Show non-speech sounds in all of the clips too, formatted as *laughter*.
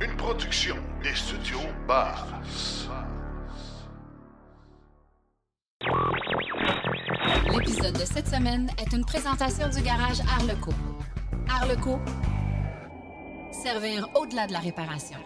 Une production des studios Bars. L'épisode de cette semaine est une présentation du garage Arleco. Arleco, servir au-delà de la réparation.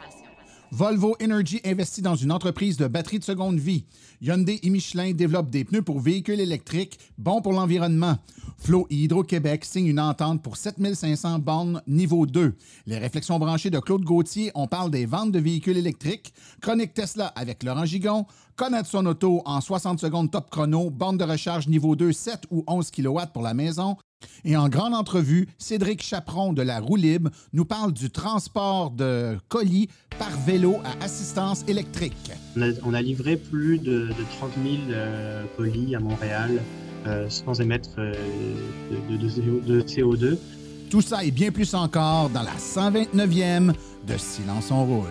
Volvo Energy investit dans une entreprise de batterie de seconde vie. Hyundai et Michelin développent des pneus pour véhicules électriques bons pour l'environnement. Flow et Hydro-Québec signent une entente pour 7500 bornes niveau 2. Les réflexions branchées de Claude Gauthier, on parle des ventes de véhicules électriques. Chronique Tesla avec Laurent Gigon. Connaître son auto en 60 secondes top chrono. Borne de recharge niveau 2, 7 ou 11 kW pour la maison. Et en grande entrevue, Cédric Chaperon de la Roue Libre nous parle du transport de colis par vélo à assistance électrique. On a, on a livré plus de, de 30 000 euh, colis à Montréal euh, sans émettre euh, de, de- de CO2. Tout ça et bien plus encore dans la 129e de Silence on roule.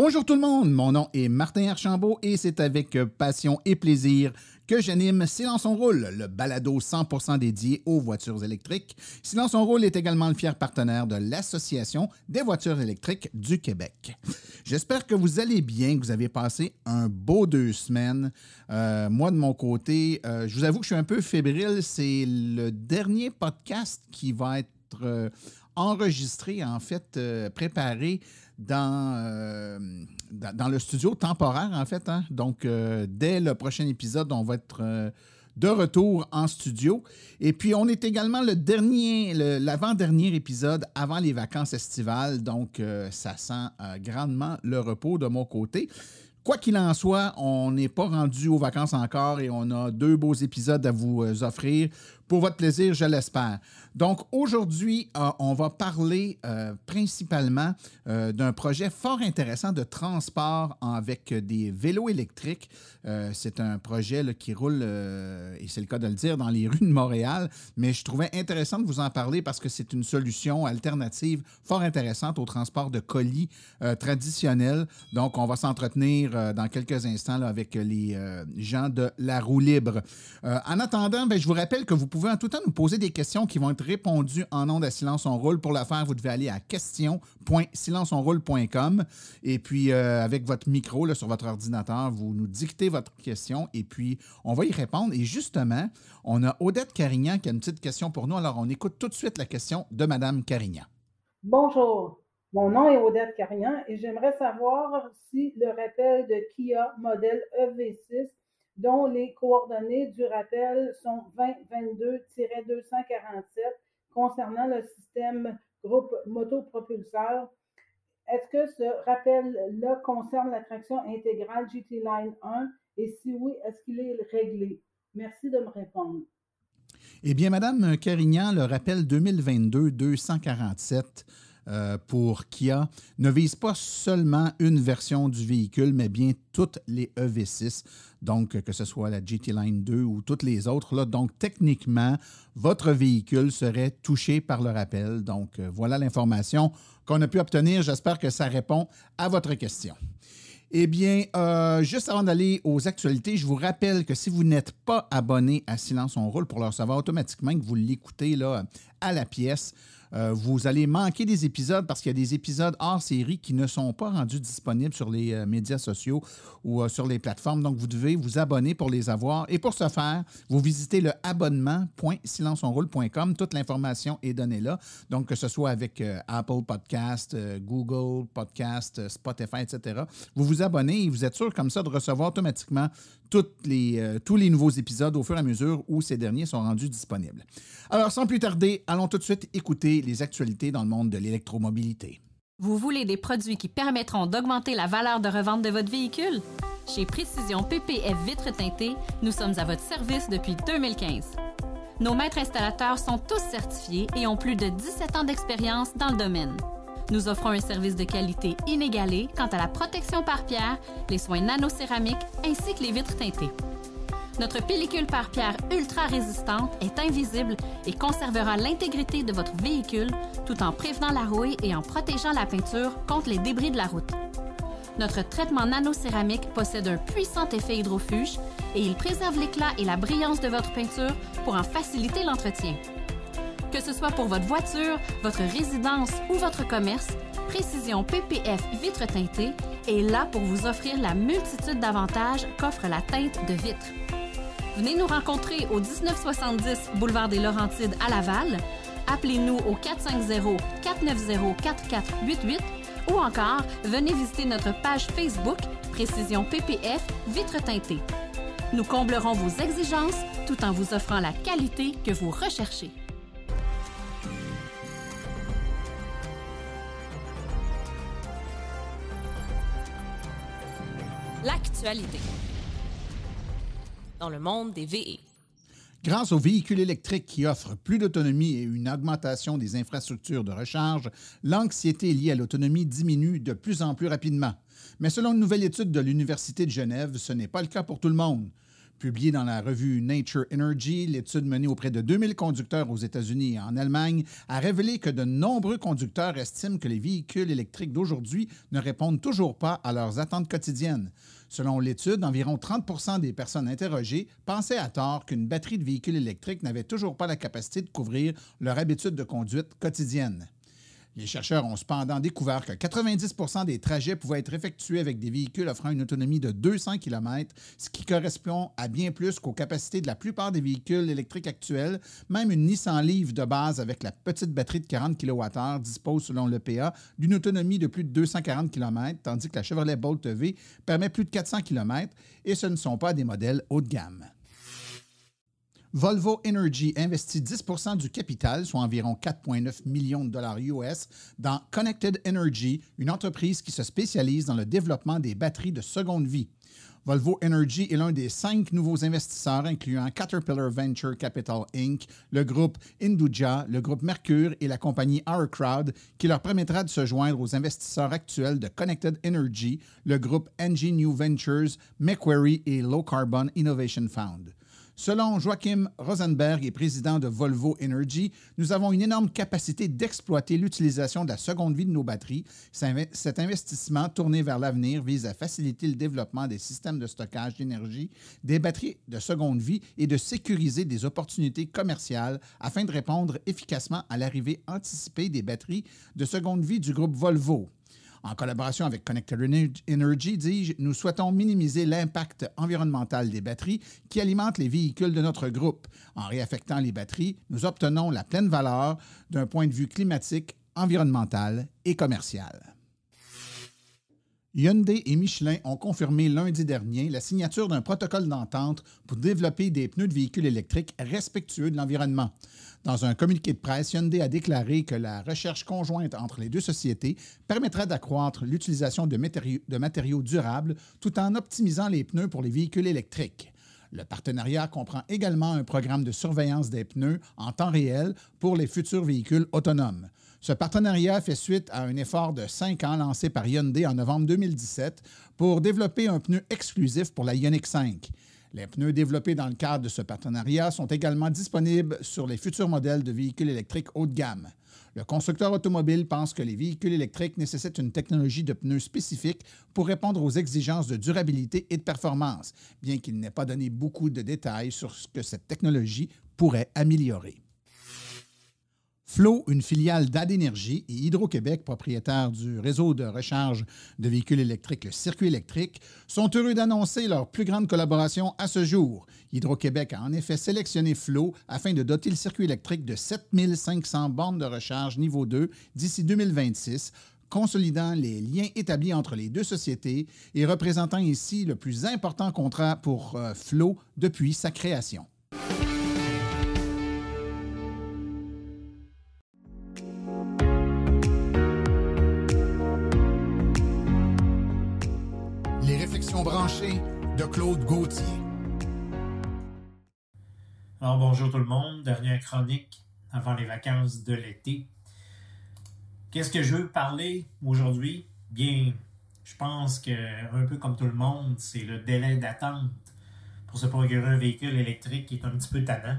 Bonjour tout le monde, mon nom est Martin Archambault et c'est avec passion et plaisir que j'anime Silence on roule, le balado 100% dédié aux voitures électriques. Silence on roule est également le fier partenaire de l'Association des voitures électriques du Québec. J'espère que vous allez bien, que vous avez passé un beau deux semaines. Euh, moi, de mon côté, euh, je vous avoue que je suis un peu fébrile. C'est le dernier podcast qui va être euh, enregistré, en fait, euh, préparé dans, euh, dans, dans le studio temporaire, en fait. hein. Donc, euh, dès le prochain épisode, on va être de retour en studio. Et puis, on est également le dernier, l'avant-dernier épisode avant les vacances estivales. Donc, ça sent grandement le repos de mon côté. Quoi qu'il en soit, on n'est pas rendu aux vacances encore et on a deux beaux épisodes à vous offrir pour votre plaisir, je l'espère. Donc aujourd'hui, euh, on va parler euh, principalement euh, d'un projet fort intéressant de transport avec des vélos électriques. C'est un projet qui roule, et c'est le cas de le dire, dans les rues de Montréal, mais je trouvais intéressant de vous en parler parce que c'est une solution alternative fort intéressante au transport de colis traditionnel. Donc, on va s'entretenir dans quelques instants avec les gens de la roue libre. En attendant, ben, je vous rappelle que vous pouvez en tout temps nous poser des questions qui vont être répondues en ondes à Silence on roule. Pour le faire, vous devez aller à question.silenceonroule.com et puis euh, avec votre micro là, sur votre ordinateur, vous nous dictez votre question et puis on va y répondre. Et justement, on a Odette Carignan qui a une petite question pour nous. Alors, on écoute tout de suite la question de Madame Carignan. Bonjour, mon nom est Odette Carignan et j'aimerais savoir si le rappel de Kia modèle EV6, dont les coordonnées du rappel sont 2022-247 concernant le système groupe motopropulseur, est-ce que ce rappel-là concerne la traction intégrale GT Line 1 et si oui, est-ce qu'il est réglé? Merci de me répondre. Eh bien, Madame Carignan, le rappel 2022-247 euh, pour Kia ne vise pas seulement une version du véhicule, mais bien toutes les EV6, donc que ce soit la GT Line 2 ou toutes les autres. Donc, techniquement, votre véhicule serait touché par le rappel. Donc, euh, voilà l'information qu'on a pu obtenir. J'espère que ça répond à votre question. Eh bien, euh, juste avant d'aller aux actualités, je vous rappelle que si vous n'êtes pas abonné à Silence on roule pour le recevoir automatiquement, que vous l'écoutez à la pièce, euh, vous allez manquer des épisodes parce qu'il y a des épisodes hors série qui ne sont pas rendus disponibles sur les euh, médias sociaux ou euh, sur les plateformes. Donc, vous devez vous abonner pour les avoir. Et pour ce faire, vous visitez le abonnement.silenceonroule.com. Toute l'information est donnée là. Donc, que ce soit avec Apple Podcast, Google Podcast, Spotify, etc. Vous vous abonnez et vous êtes sûr comme ça de recevoir automatiquement les, euh, tous les nouveaux épisodes au fur et à mesure où ces derniers sont rendus disponibles. Alors, sans plus tarder, allons tout de suite écouter les actualités dans le monde de l'électromobilité. Vous voulez des produits qui permettront d'augmenter la valeur de revente de votre véhicule? Chez Précision PPF Vitres teintées, nous sommes à votre service depuis 2015. Nos maîtres installateurs sont tous certifiés et ont plus de 17 ans d'expérience dans le domaine. Nous offrons un service de qualité inégalé quant à la protection par pierre, les soins nanocéramiques ainsi que les vitres teintées. Notre pellicule par pierre ultra résistante est invisible et conservera l'intégrité de votre véhicule tout en prévenant la rouille et en protégeant la peinture contre les débris de la route. Notre traitement nano-céramique possède un puissant effet hydrofuge et il préserve l'éclat et la brillance de votre peinture pour en faciliter l'entretien. Que ce soit pour votre voiture, votre résidence ou votre commerce, Précision PPF vitre teintée est là pour vous offrir la multitude d'avantages qu'offre la teinte de vitre. Venez nous rencontrer au 1970 boulevard des Laurentides à Laval. Appelez-nous au 450-490-4488 ou encore venez visiter notre page Facebook Précision PPF vitre teintée. Nous comblerons vos exigences tout en vous offrant la qualité que vous recherchez. L'actualité dans le monde des VE. Grâce aux véhicules électriques qui offrent plus d'autonomie et une augmentation des infrastructures de recharge, l'anxiété liée à l'autonomie diminue de plus en plus rapidement. Mais selon une nouvelle étude de l'Université de Genève, ce n'est pas le cas pour tout le monde. Publiée dans la revue Nature Energy, l'étude menée auprès de 2000 conducteurs aux États-Unis et en Allemagne a révélé que de nombreux conducteurs estiment que les véhicules électriques d'aujourd'hui ne répondent toujours pas à leurs attentes quotidiennes. Selon l'étude, environ 30% des personnes interrogées pensaient à tort qu'une batterie de véhicule électrique n'avait toujours pas la capacité de couvrir leur habitude de conduite quotidienne. Les chercheurs ont cependant découvert que 90% des trajets pouvaient être effectués avec des véhicules offrant une autonomie de 200 km, ce qui correspond à bien plus qu'aux capacités de la plupart des véhicules électriques actuels. Même une Nissan Leaf de base avec la petite batterie de 40 kWh dispose, selon l'EPA, d'une autonomie de plus de 240 km, tandis que la Chevrolet Bolt EV permet plus de 400 km, et ce ne sont pas des modèles haut de gamme. Volvo Energy investit 10% du capital, soit environ 4,9 millions de dollars US, dans Connected Energy, une entreprise qui se spécialise dans le développement des batteries de seconde vie. Volvo Energy est l'un des cinq nouveaux investisseurs, incluant Caterpillar Venture Capital Inc., le groupe Induja, le groupe Mercure et la compagnie Our Crowd, qui leur permettra de se joindre aux investisseurs actuels de Connected Energy, le groupe NG New Ventures, Macquarie et Low Carbon Innovation Fund. Selon Joachim Rosenberg président de Volvo Energy, nous avons une énorme capacité d'exploiter l'utilisation de la seconde vie de nos batteries. Cet investissement tourné vers l'avenir vise à faciliter le développement des systèmes de stockage d'énergie, des batteries de seconde vie et de sécuriser des opportunités commerciales afin de répondre efficacement à l'arrivée anticipée des batteries de seconde vie du groupe Volvo. En collaboration avec Connected Energy, dis-je, nous souhaitons minimiser l'impact environnemental des batteries qui alimentent les véhicules de notre groupe. En réaffectant les batteries, nous obtenons la pleine valeur d'un point de vue climatique, environnemental et commercial. Hyundai et Michelin ont confirmé lundi dernier la signature d'un protocole d'entente pour développer des pneus de véhicules électriques respectueux de l'environnement. Dans un communiqué de presse, Hyundai a déclaré que la recherche conjointe entre les deux sociétés permettra d'accroître l'utilisation de matériaux, durables tout en optimisant les pneus pour les véhicules électriques. Le partenariat comprend également un programme de surveillance des pneus en temps réel pour les futurs véhicules autonomes. Ce partenariat fait suite à un effort de cinq ans lancé par Hyundai en novembre 2017 pour développer un pneu exclusif pour la Ioniq 5. Les pneus développés dans le cadre de ce partenariat sont également disponibles sur les futurs modèles de véhicules électriques haut de gamme. Le constructeur automobile pense que les véhicules électriques nécessitent une technologie de pneus spécifique pour répondre aux exigences de durabilité et de performance, bien qu'il n'ait pas donné beaucoup de détails sur ce que cette technologie pourrait améliorer. Flow, une filiale d'Adénergie, et Hydro-Québec, propriétaire du réseau de recharge de véhicules électriques, le circuit électrique, sont heureux d'annoncer leur plus grande collaboration à ce jour. Hydro-Québec a en effet sélectionné Flow afin de doter le circuit électrique de 7500 bornes de recharge niveau 2 d'ici 2026, consolidant les liens établis entre les deux sociétés et représentant ici le plus important contrat pour euh, Flow depuis sa création. De Claude Gauthier. Alors bonjour tout le monde, dernière chronique avant les vacances de l'été. Qu'est-ce que je veux parler aujourd'hui? Bien, je pense que un peu comme tout le monde, c'est le délai d'attente pour se procurer un véhicule électrique qui est un petit peu tannant.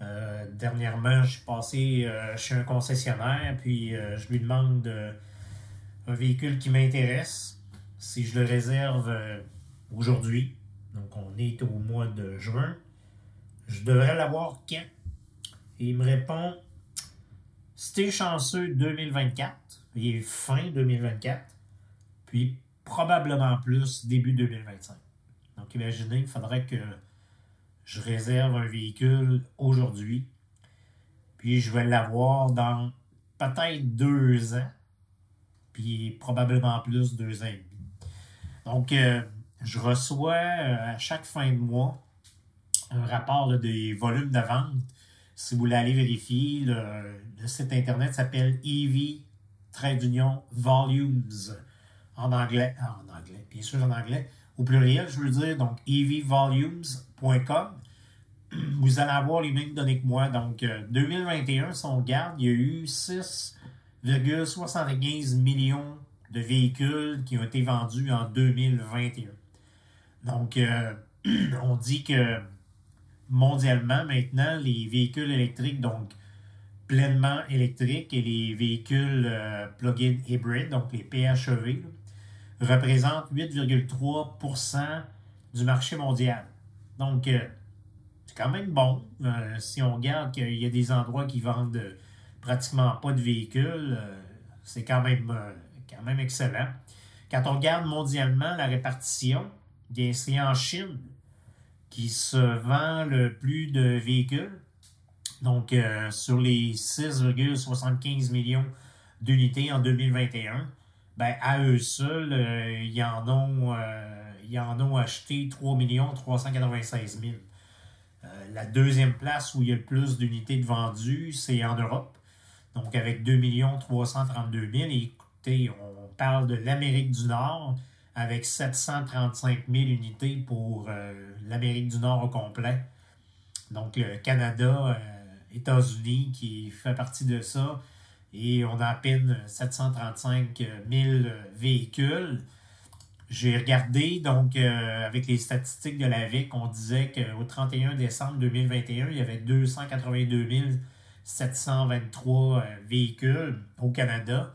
Euh, dernièrement, je suis passé euh, chez un concessionnaire, puis euh, je lui demande un véhicule qui m'intéresse. Si je le réserve euh, aujourd'hui, donc on est au mois de juin, je devrais l'avoir quand? Et il me répond si t'es chanceux 2024, il est fin 2024, puis probablement plus début 2025. Donc imaginez, il faudrait que je réserve un véhicule aujourd'hui, puis je vais l'avoir dans peut-être deux ans, puis probablement plus deux ans et demi. Donc, euh, je reçois euh, à chaque fin de mois un rapport des volumes de vente. Si vous voulez aller vérifier, le, site internet s'appelle EV Trade Union Volumes en anglais. ah, en anglais, bien sûr en anglais. Au pluriel, je veux dire, donc evvolumes.com. *clears throat* Vous allez avoir les mêmes données que moi. Donc, euh, 2021, si on regarde, il y a eu 6,75 millions de véhicules qui ont été vendus en 2021. Donc, euh, *clears throat* on dit que mondialement, maintenant, les véhicules électriques, donc pleinement électriques, et les véhicules euh, plug-in hybrides, donc les PHEV, là, représentent 8,3% du marché mondial. Donc, euh, c'est quand même bon. Si on regarde qu'il y a des endroits qui vendent pratiquement pas de véhicules, c'est quand même, quand même excellent. Quand on regarde mondialement la répartition, bien, c'est en Chine qui se vend le plus de véhicules. Donc, euh, sur les 6,75 millions d'unités en 2021, ben, à eux seuls, euh, ils, en ont, euh, ils en ont acheté 3 396 000. Euh, la deuxième place où il y a le plus d'unités de vendues, c'est en Europe. Donc, avec 2 332 000. Et on parle de l'Amérique du Nord avec 735 000 unités pour euh, l'Amérique du Nord au complet. Donc, le Canada, euh, États-Unis qui fait partie de ça. Et on a à peine 735 000 véhicules. J'ai regardé, donc, euh, avec les statistiques de la VIC, on disait qu'au 31 décembre 2021, il y avait 282 723 euh, véhicules au Canada.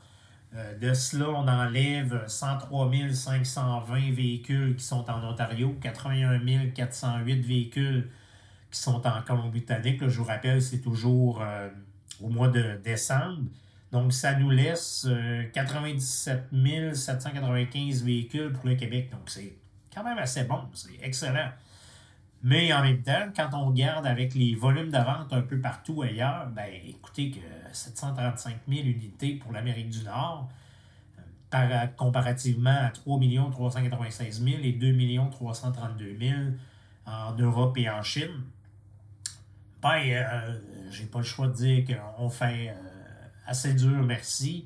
Euh, de cela, on enlève 103 520 véhicules qui sont en Ontario, 81 408 véhicules qui sont en Colombie-Britannique. Je vous rappelle, c'est toujours euh, au mois de décembre. Donc, ça nous laisse euh, 97 795 véhicules pour le Québec. Donc, c'est quand même assez bon. C'est excellent. Mais en même temps, quand on regarde avec les volumes de vente un peu partout ailleurs, ben écoutez que 735 000 unités pour l'Amérique du Nord, euh, par, comparativement à 3 396 000 et 2 332 000 en Europe et en Chine, ben, euh, j'ai pas le choix de dire qu'on fait euh, assez dur, merci.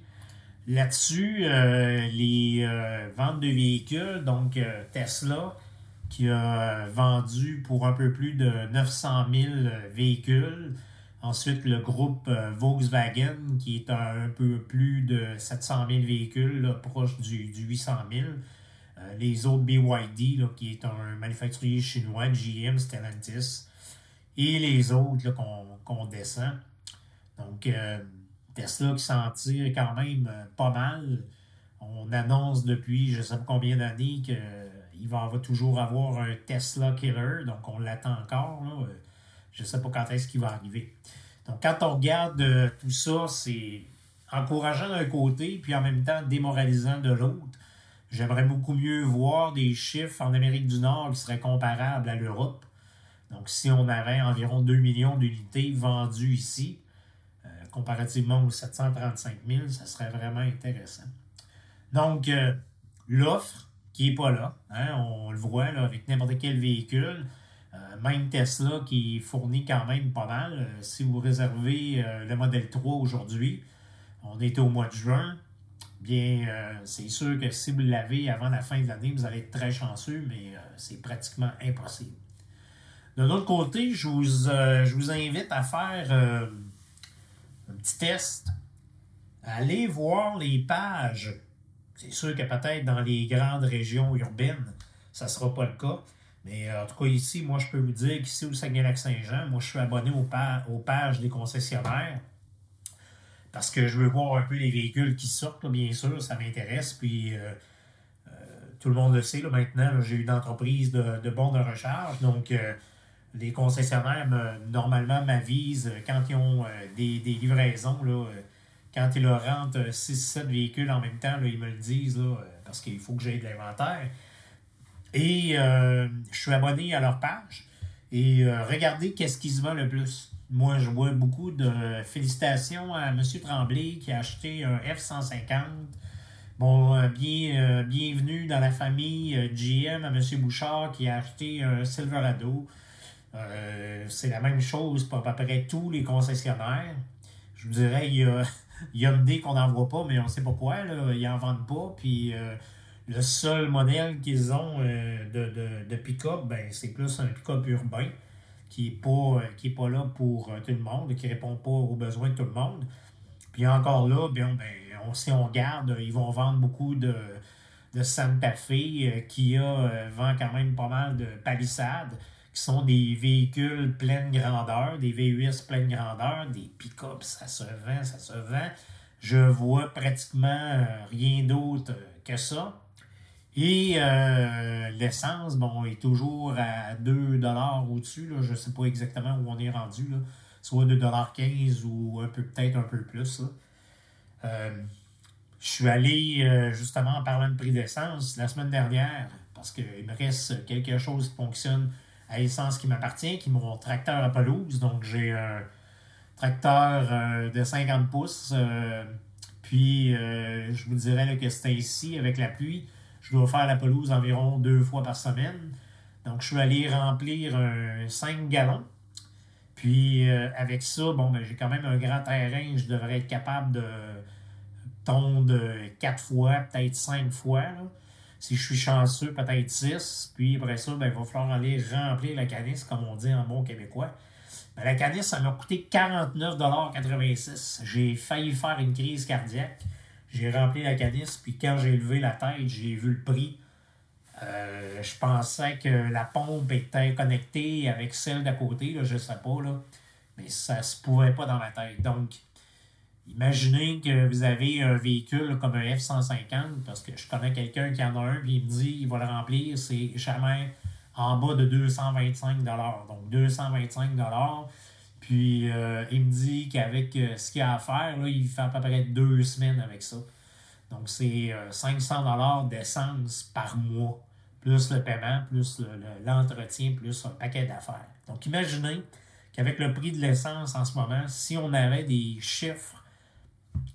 Là-dessus, euh, les euh, ventes de véhicules, donc euh, Tesla, qui a vendu pour un peu plus de 900 000 véhicules. Ensuite, le groupe euh, Volkswagen, qui est un peu plus de 700 000 véhicules, proche du, du 800 000. Euh, les autres BYD, là, qui est un manufacturier chinois, GM, Stellantis. Et les autres qu'on descend. Donc, euh, Tesla qui s'en tire quand même pas mal. On annonce depuis je ne sais pas combien d'années qu'il va, va toujours avoir un Tesla Killer. Donc, on l'attend encore. là. Je ne sais pas quand est-ce qu'il va arriver. Donc, quand on regarde euh, tout ça, c'est encourageant d'un côté, puis en même temps démoralisant de l'autre. J'aimerais beaucoup mieux voir des chiffres en Amérique du Nord qui seraient comparables à l'Europe. Donc, si on avait environ 2 millions d'unités vendues ici, euh, comparativement aux 735 000, ça serait vraiment intéressant. Donc, euh, l'offre qui n'est pas là, hein, on le voit avec n'importe quel véhicule, même Tesla qui fournit quand même pas mal. Euh, si vous réservez euh, le modèle 3 aujourd'hui, on était au mois de juin, bien, euh, c'est sûr que si vous l'avez avant la fin de l'année, vous allez être très chanceux, mais euh, c'est pratiquement impossible. De l'autre côté, je vous, euh, je vous invite à faire euh, un petit test. Allez voir les pages. C'est sûr que peut-être dans les grandes régions urbaines, ça ne sera pas le cas. Mais euh, en tout cas, ici, moi, je peux vous dire qu'ici au Saguenay-Lac-Saint-Jean, moi, je suis abonné aux, pa- aux pages des concessionnaires parce que je veux voir un peu les véhicules qui sortent, bien sûr, ça m'intéresse. Puis, euh, euh, tout le monde le sait, là, maintenant, j'ai une entreprise de, de bons de recharge. Donc, les concessionnaires, me- normalement, m'avisent quand ils ont des, des livraisons, là, quand ils leur rentrent 6-7 véhicules en même temps, ils me le disent, là, parce qu'il faut que j'aie de l'inventaire. Et euh, je suis abonné à leur page. Et euh, regardez qu'est-ce qui se vend le plus. Moi, je vois beaucoup de félicitations à M. Tremblay qui a acheté un F-150. Bon, euh, bien, bienvenue dans la famille GM à M. Bouchard qui a acheté un Silverado. C'est la même chose pour à peu près tous les concessionnaires. Je vous dirais, il y a, *laughs* Hyundai qu'on n'en voit pas, mais on ne sait pas pourquoi. Là, ils n'en vendent pas. Puis le seul modèle qu'ils ont euh, de, de, de pick-up, ben, c'est plus un pick-up urbain qui n'est pas, euh, qui pas là pour euh, tout le monde, qui ne répond pas aux besoins de tout le monde. Puis encore là, bien, ben, on, si on regarde, ils vont vendre beaucoup de, de Santa Fe, Kia euh, vend quand même pas mal de palissades, qui sont des véhicules pleine grandeur, des VUS pleine grandeur, des pick-up, ça se vend, ça se vend. Je vois pratiquement rien d'autre que ça. Et euh, l'essence, bon, est toujours à 2 au-dessus. Je ne sais pas exactement où on est rendu. Là. Soit 2,15 ou peut-être un peu plus. Euh, je suis allé, euh, justement, en parlant de prix d'essence, la semaine dernière, parce qu'il me reste quelque chose qui fonctionne à l'essence qui m'appartient, qui est mon tracteur à pelouse. Donc, j'ai un tracteur de 50 pouces. puis, je vous dirais que c'est ici, avec la pluie, je dois faire la pelouse environ deux fois par semaine. Donc, je suis allé remplir un 5 gallons. Puis, euh, avec ça, bon, ben, j'ai quand même un grand terrain. Je devrais être capable de tondre quatre fois, peut-être cinq fois. Si je suis chanceux, peut-être six. Puis après ça, ben, il va falloir aller remplir la canisse, comme on dit en bon québécois. Ben, la canisse, ça m'a coûté 49,86 J'ai failli faire une crise cardiaque. J'ai rempli la canisse, puis quand j'ai levé la tête, j'ai vu le prix. Euh, je pensais que la pompe était connectée avec celle d'à côté, là, je sais pas, là. mais ça se pouvait pas dans ma tête. Donc, imaginez que vous avez un véhicule comme un F-150, parce que je connais quelqu'un qui en a un, puis il me dit il va le remplir, c'est jamais en bas de 225 Donc, 225 Puis, euh, il me dit qu'avec euh, ce qu'il a à faire, là, il fait à peu près deux semaines avec ça. Donc, c'est euh, 500 d'essence par mois, plus le paiement, plus le- le- l'entretien, plus un paquet d'affaires. Donc, imaginez qu'avec le prix de l'essence en ce moment, si on avait des chiffres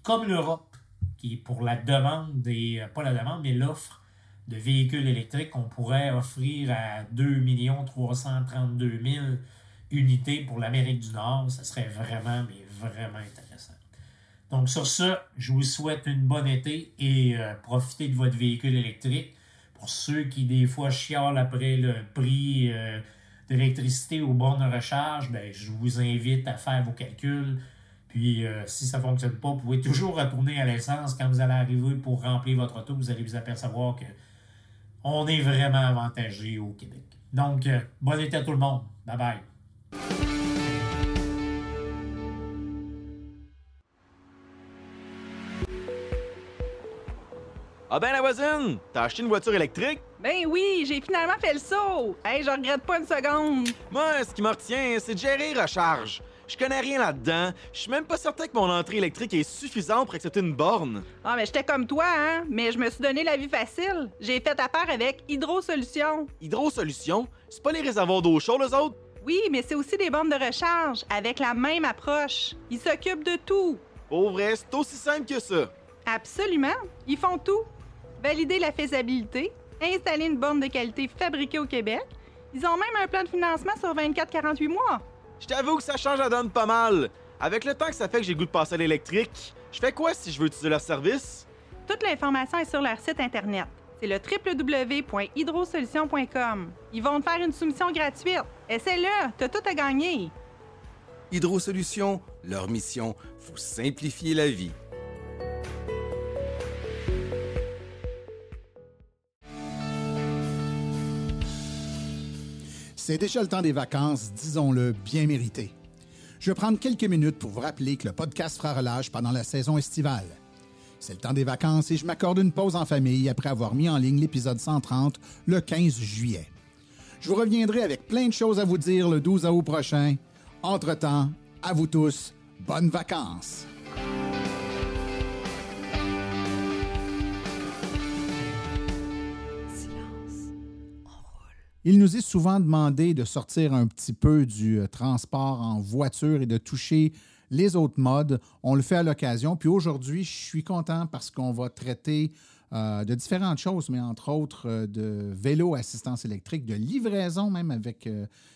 comme l'Europe, qui est pour la demande des. pas la demande, mais l'offre de véhicules électriques, on pourrait offrir à 2 332 000 unités pour l'Amérique du Nord. Ça serait vraiment, mais vraiment intéressant. Donc, sur ça, je vous souhaite une bonne été et euh, profitez de votre véhicule électrique. Pour ceux qui, des fois, chialent après le prix euh, de l'électricité aux bornes de recharge, ben, je vous invite à faire vos calculs. Puis, euh, si ça ne fonctionne pas, vous pouvez toujours retourner à l'essence. Quand vous allez arriver pour remplir votre auto, vous allez vous apercevoir que on est vraiment avantagé au Québec. Donc, euh, bon été à tout le monde. Bye bye. Ah ben la voisine, t'as acheté une voiture électrique? Ben oui, j'ai finalement fait le saut. Hey, je regrette pas une seconde. Moi, ce qui me retient, c'est de gérer recharge. Je connais rien là-dedans. Je suis même pas certain que mon entrée électrique est suffisante pour accepter une borne. Ah, mais j'étais comme toi, hein. Mais je me suis donné la vie facile. J'ai fait affaire avec Hydro Solutions. Hydro Solutions, c'est pas les réservoirs d'eau chaude, les autres? Oui, mais c'est aussi des bornes de recharge avec la même approche. Ils s'occupent de tout. Pour vrai, c'est aussi simple que ça. Absolument. Ils font tout. Valider la faisabilité, installer une borne de qualité fabriquée au Québec. Ils ont même un plan de financement sur 24-48 mois. Je t'avoue que ça change la donne pas mal. Avec le temps que ça fait que j'ai goût de passer à l'électrique, je fais quoi si je veux utiliser leur service? Toute l'information est sur leur site Internet. C'est le www.hydrosolutions.com. Ils vont te faire une soumission gratuite. Essaie-le, t'as tout à gagner. Hydro Solutions, leur mission, vous simplifier la vie. C'est déjà le temps des vacances, disons-le, bien mérité. Je vais prendre quelques minutes pour vous rappeler que le podcast fera relâche pendant la saison estivale. C'est le temps des vacances et je m'accorde une pause en famille après avoir mis en ligne l'épisode 130 le 15 juillet. Je vous reviendrai avec plein de choses à vous dire le 12 août prochain. Entre-temps, à vous tous, bonnes vacances! Il nous est souvent demandé de sortir un petit peu du euh, transport en voiture et de toucher les autres modes. On le fait à l'occasion. Puis aujourd'hui, je suis content parce qu'on va traiter euh, de différentes choses, mais entre autres euh, de vélo assistance électrique, de livraison même avec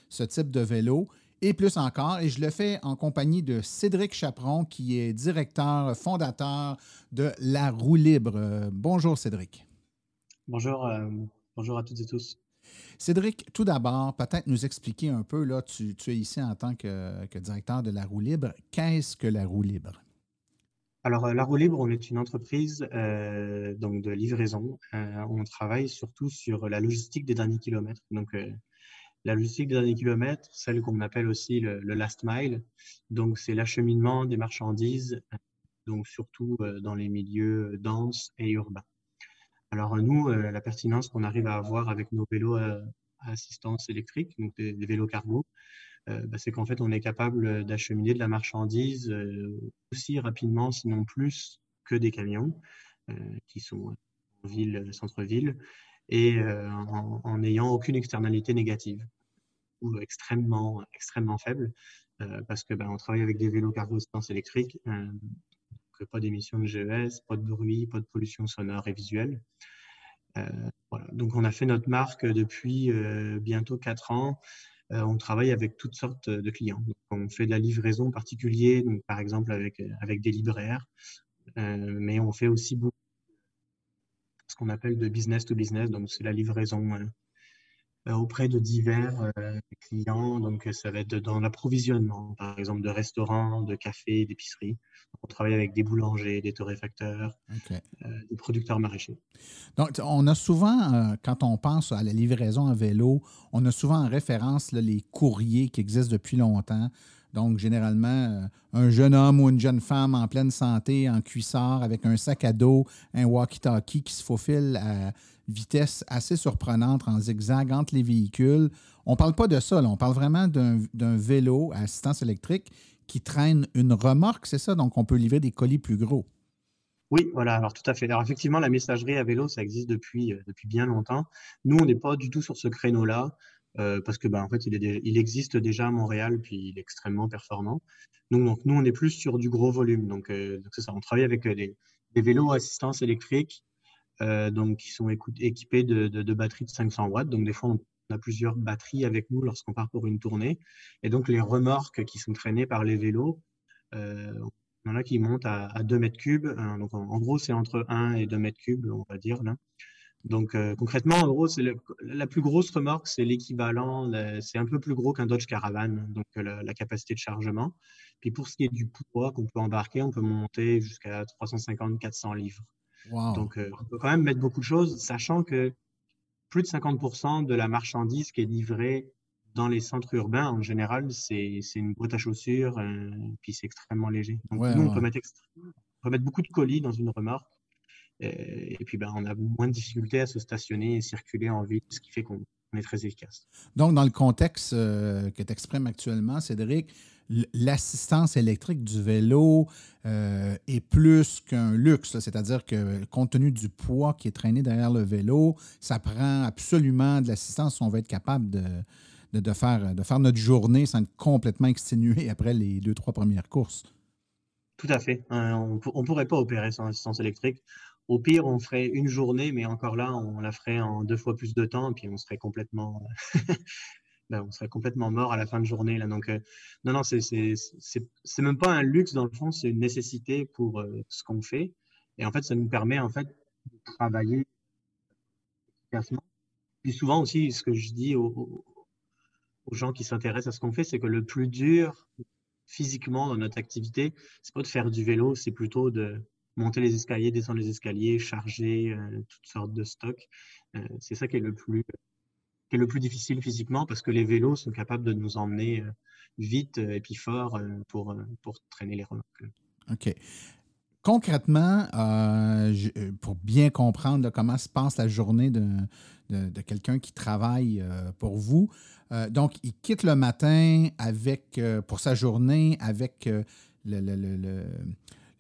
ce type de vélo et plus encore. Et je le fais en compagnie de Cédric Chaperon, qui est directeur fondateur de La Roue Libre. bonjour Cédric. Bonjour, bonjour à toutes et tous. Cédric, tout d'abord, peut-être nous expliquer un peu, là, tu, es ici en tant que, directeur de la roue libre. Qu'est-ce que la roue libre? Alors, euh, la roue libre, on est une entreprise euh, donc de livraison. Euh, on travaille surtout sur la logistique des derniers kilomètres. Donc, la logistique des derniers kilomètres, celle qu'on appelle aussi le, le, last mile. Donc, c'est l'acheminement des marchandises, donc surtout dans les milieux denses et urbains. Alors nous, euh, la pertinence qu'on arrive à avoir avec nos vélos à, assistance électrique, donc des, vélos cargo, euh, bah, c'est qu'en fait, on est capable d'acheminer de la marchandise euh, aussi rapidement, sinon plus, que des camions qui sont en ville, centre-ville, et en n'ayant aucune externalité négative ou extrêmement, extrêmement faible, parce que bah, on travaille avec des vélos cargo assistance électrique pas d'émissions de GES, pas de bruit, pas de pollution sonore et visuelle. Euh, voilà. Donc on a fait notre marque depuis euh, bientôt quatre ans. Euh, on travaille avec toutes sortes de clients. on fait de la livraison particulière, donc par exemple avec, avec des libraires, mais on fait aussi beaucoup ce qu'on appelle de business to business, donc c'est la livraison euh, auprès de divers euh, clients. Donc, ça va être dans l'approvisionnement, par exemple, de restaurants, de cafés, d'épiceries. On travaille avec des boulangers, des torréfacteurs, euh, des producteurs maraîchers. Donc, on a souvent, quand on pense à la livraison à vélo, on a souvent en référence les courriers qui existent depuis longtemps. Donc, généralement, un jeune homme ou une jeune femme en pleine santé, en cuissard, avec un sac à dos, un walkie-talkie qui se faufile à vitesse assez surprenante en zigzag entre les véhicules. On ne parle pas de ça, on parle vraiment d'un vélo à assistance électrique qui traîne une remorque, c'est ça? Donc, on peut livrer des colis plus gros. Oui, voilà, alors tout à fait. Alors effectivement, la messagerie à vélo, ça existe depuis, euh, depuis bien longtemps. Nous, on n'est pas du tout sur ce créneau-là, euh, parce que ben, en fait, il, existe déjà à Montréal, puis il est extrêmement performant. Donc, nous, on est plus sur du gros volume. Donc, euh, c'est ça, on travaille avec des, des vélos à assistance électrique donc qui sont équipés de, batteries de 500 watts. Donc des fois, on a plusieurs batteries avec nous lorsqu'on part pour une tournée. Et donc les remorques qui sont traînées par les vélos, euh, on en a qui montent à, 2 mètres cubes. Hein. donc en, gros, c'est entre 1 et 2 mètres cubes, on va dire. Là. Donc euh, concrètement, en gros, c'est la plus grosse remorque, c'est l'équivalent, c'est un peu plus gros qu'un Dodge Caravan, donc la, capacité de chargement. Puis pour ce qui est du poids qu'on peut embarquer, on peut monter jusqu'à 350-400 livres. Donc, euh, on peut quand même mettre beaucoup de choses, sachant que plus de 50% de la marchandise qui est livrée dans les centres urbains, en général, c'est une boîte à chaussures, euh, puis c'est extrêmement léger. Donc, nous, on peut, mettre mettre beaucoup de colis dans une remorque. Et, puis, ben, on a moins de difficultés à se stationner et circuler en ville, ce qui fait qu'on est très efficace. Donc, dans le contexte euh, que tu exprimes actuellement, Cédric, l'assistance électrique du vélo euh, est plus qu'un luxe, c'est-à-dire que compte tenu du poids qui est traîné derrière le vélo, ça prend absolument de l'assistance si on veut être capable de, de, faire, de faire notre journée sans être complètement exténué *laughs* après les deux, trois premières courses. Tout à fait. Euh, on ne pourrait pas opérer sans assistance électrique. Au pire, on ferait une journée, mais encore là, on la ferait en deux fois plus de temps, puis on serait complètement *laughs* Ben, on serait complètement mort à la fin de journée. Là. Donc, euh, non, non, c'est, c'est, même pas un luxe dans le fond, c'est une nécessité pour euh, ce qu'on fait. Et en fait, ça nous permet en fait de travailler efficacement. Puis souvent aussi, ce que je dis aux, aux gens qui s'intéressent à ce qu'on fait, c'est que le plus dur physiquement dans notre activité, c'est pas de faire du vélo, c'est plutôt de monter les escaliers, descendre les escaliers, charger euh, toutes sortes de stocks. c'est ça qui est le plus qui est le plus difficile physiquement parce que les vélos sont capables de nous emmener euh, vite et puis fort pour, pour traîner les remorques. OK. Concrètement, pour bien comprendre comment se passe la journée de, de, quelqu'un qui travaille pour vous, donc il quitte le matin avec, pour sa journée avec le,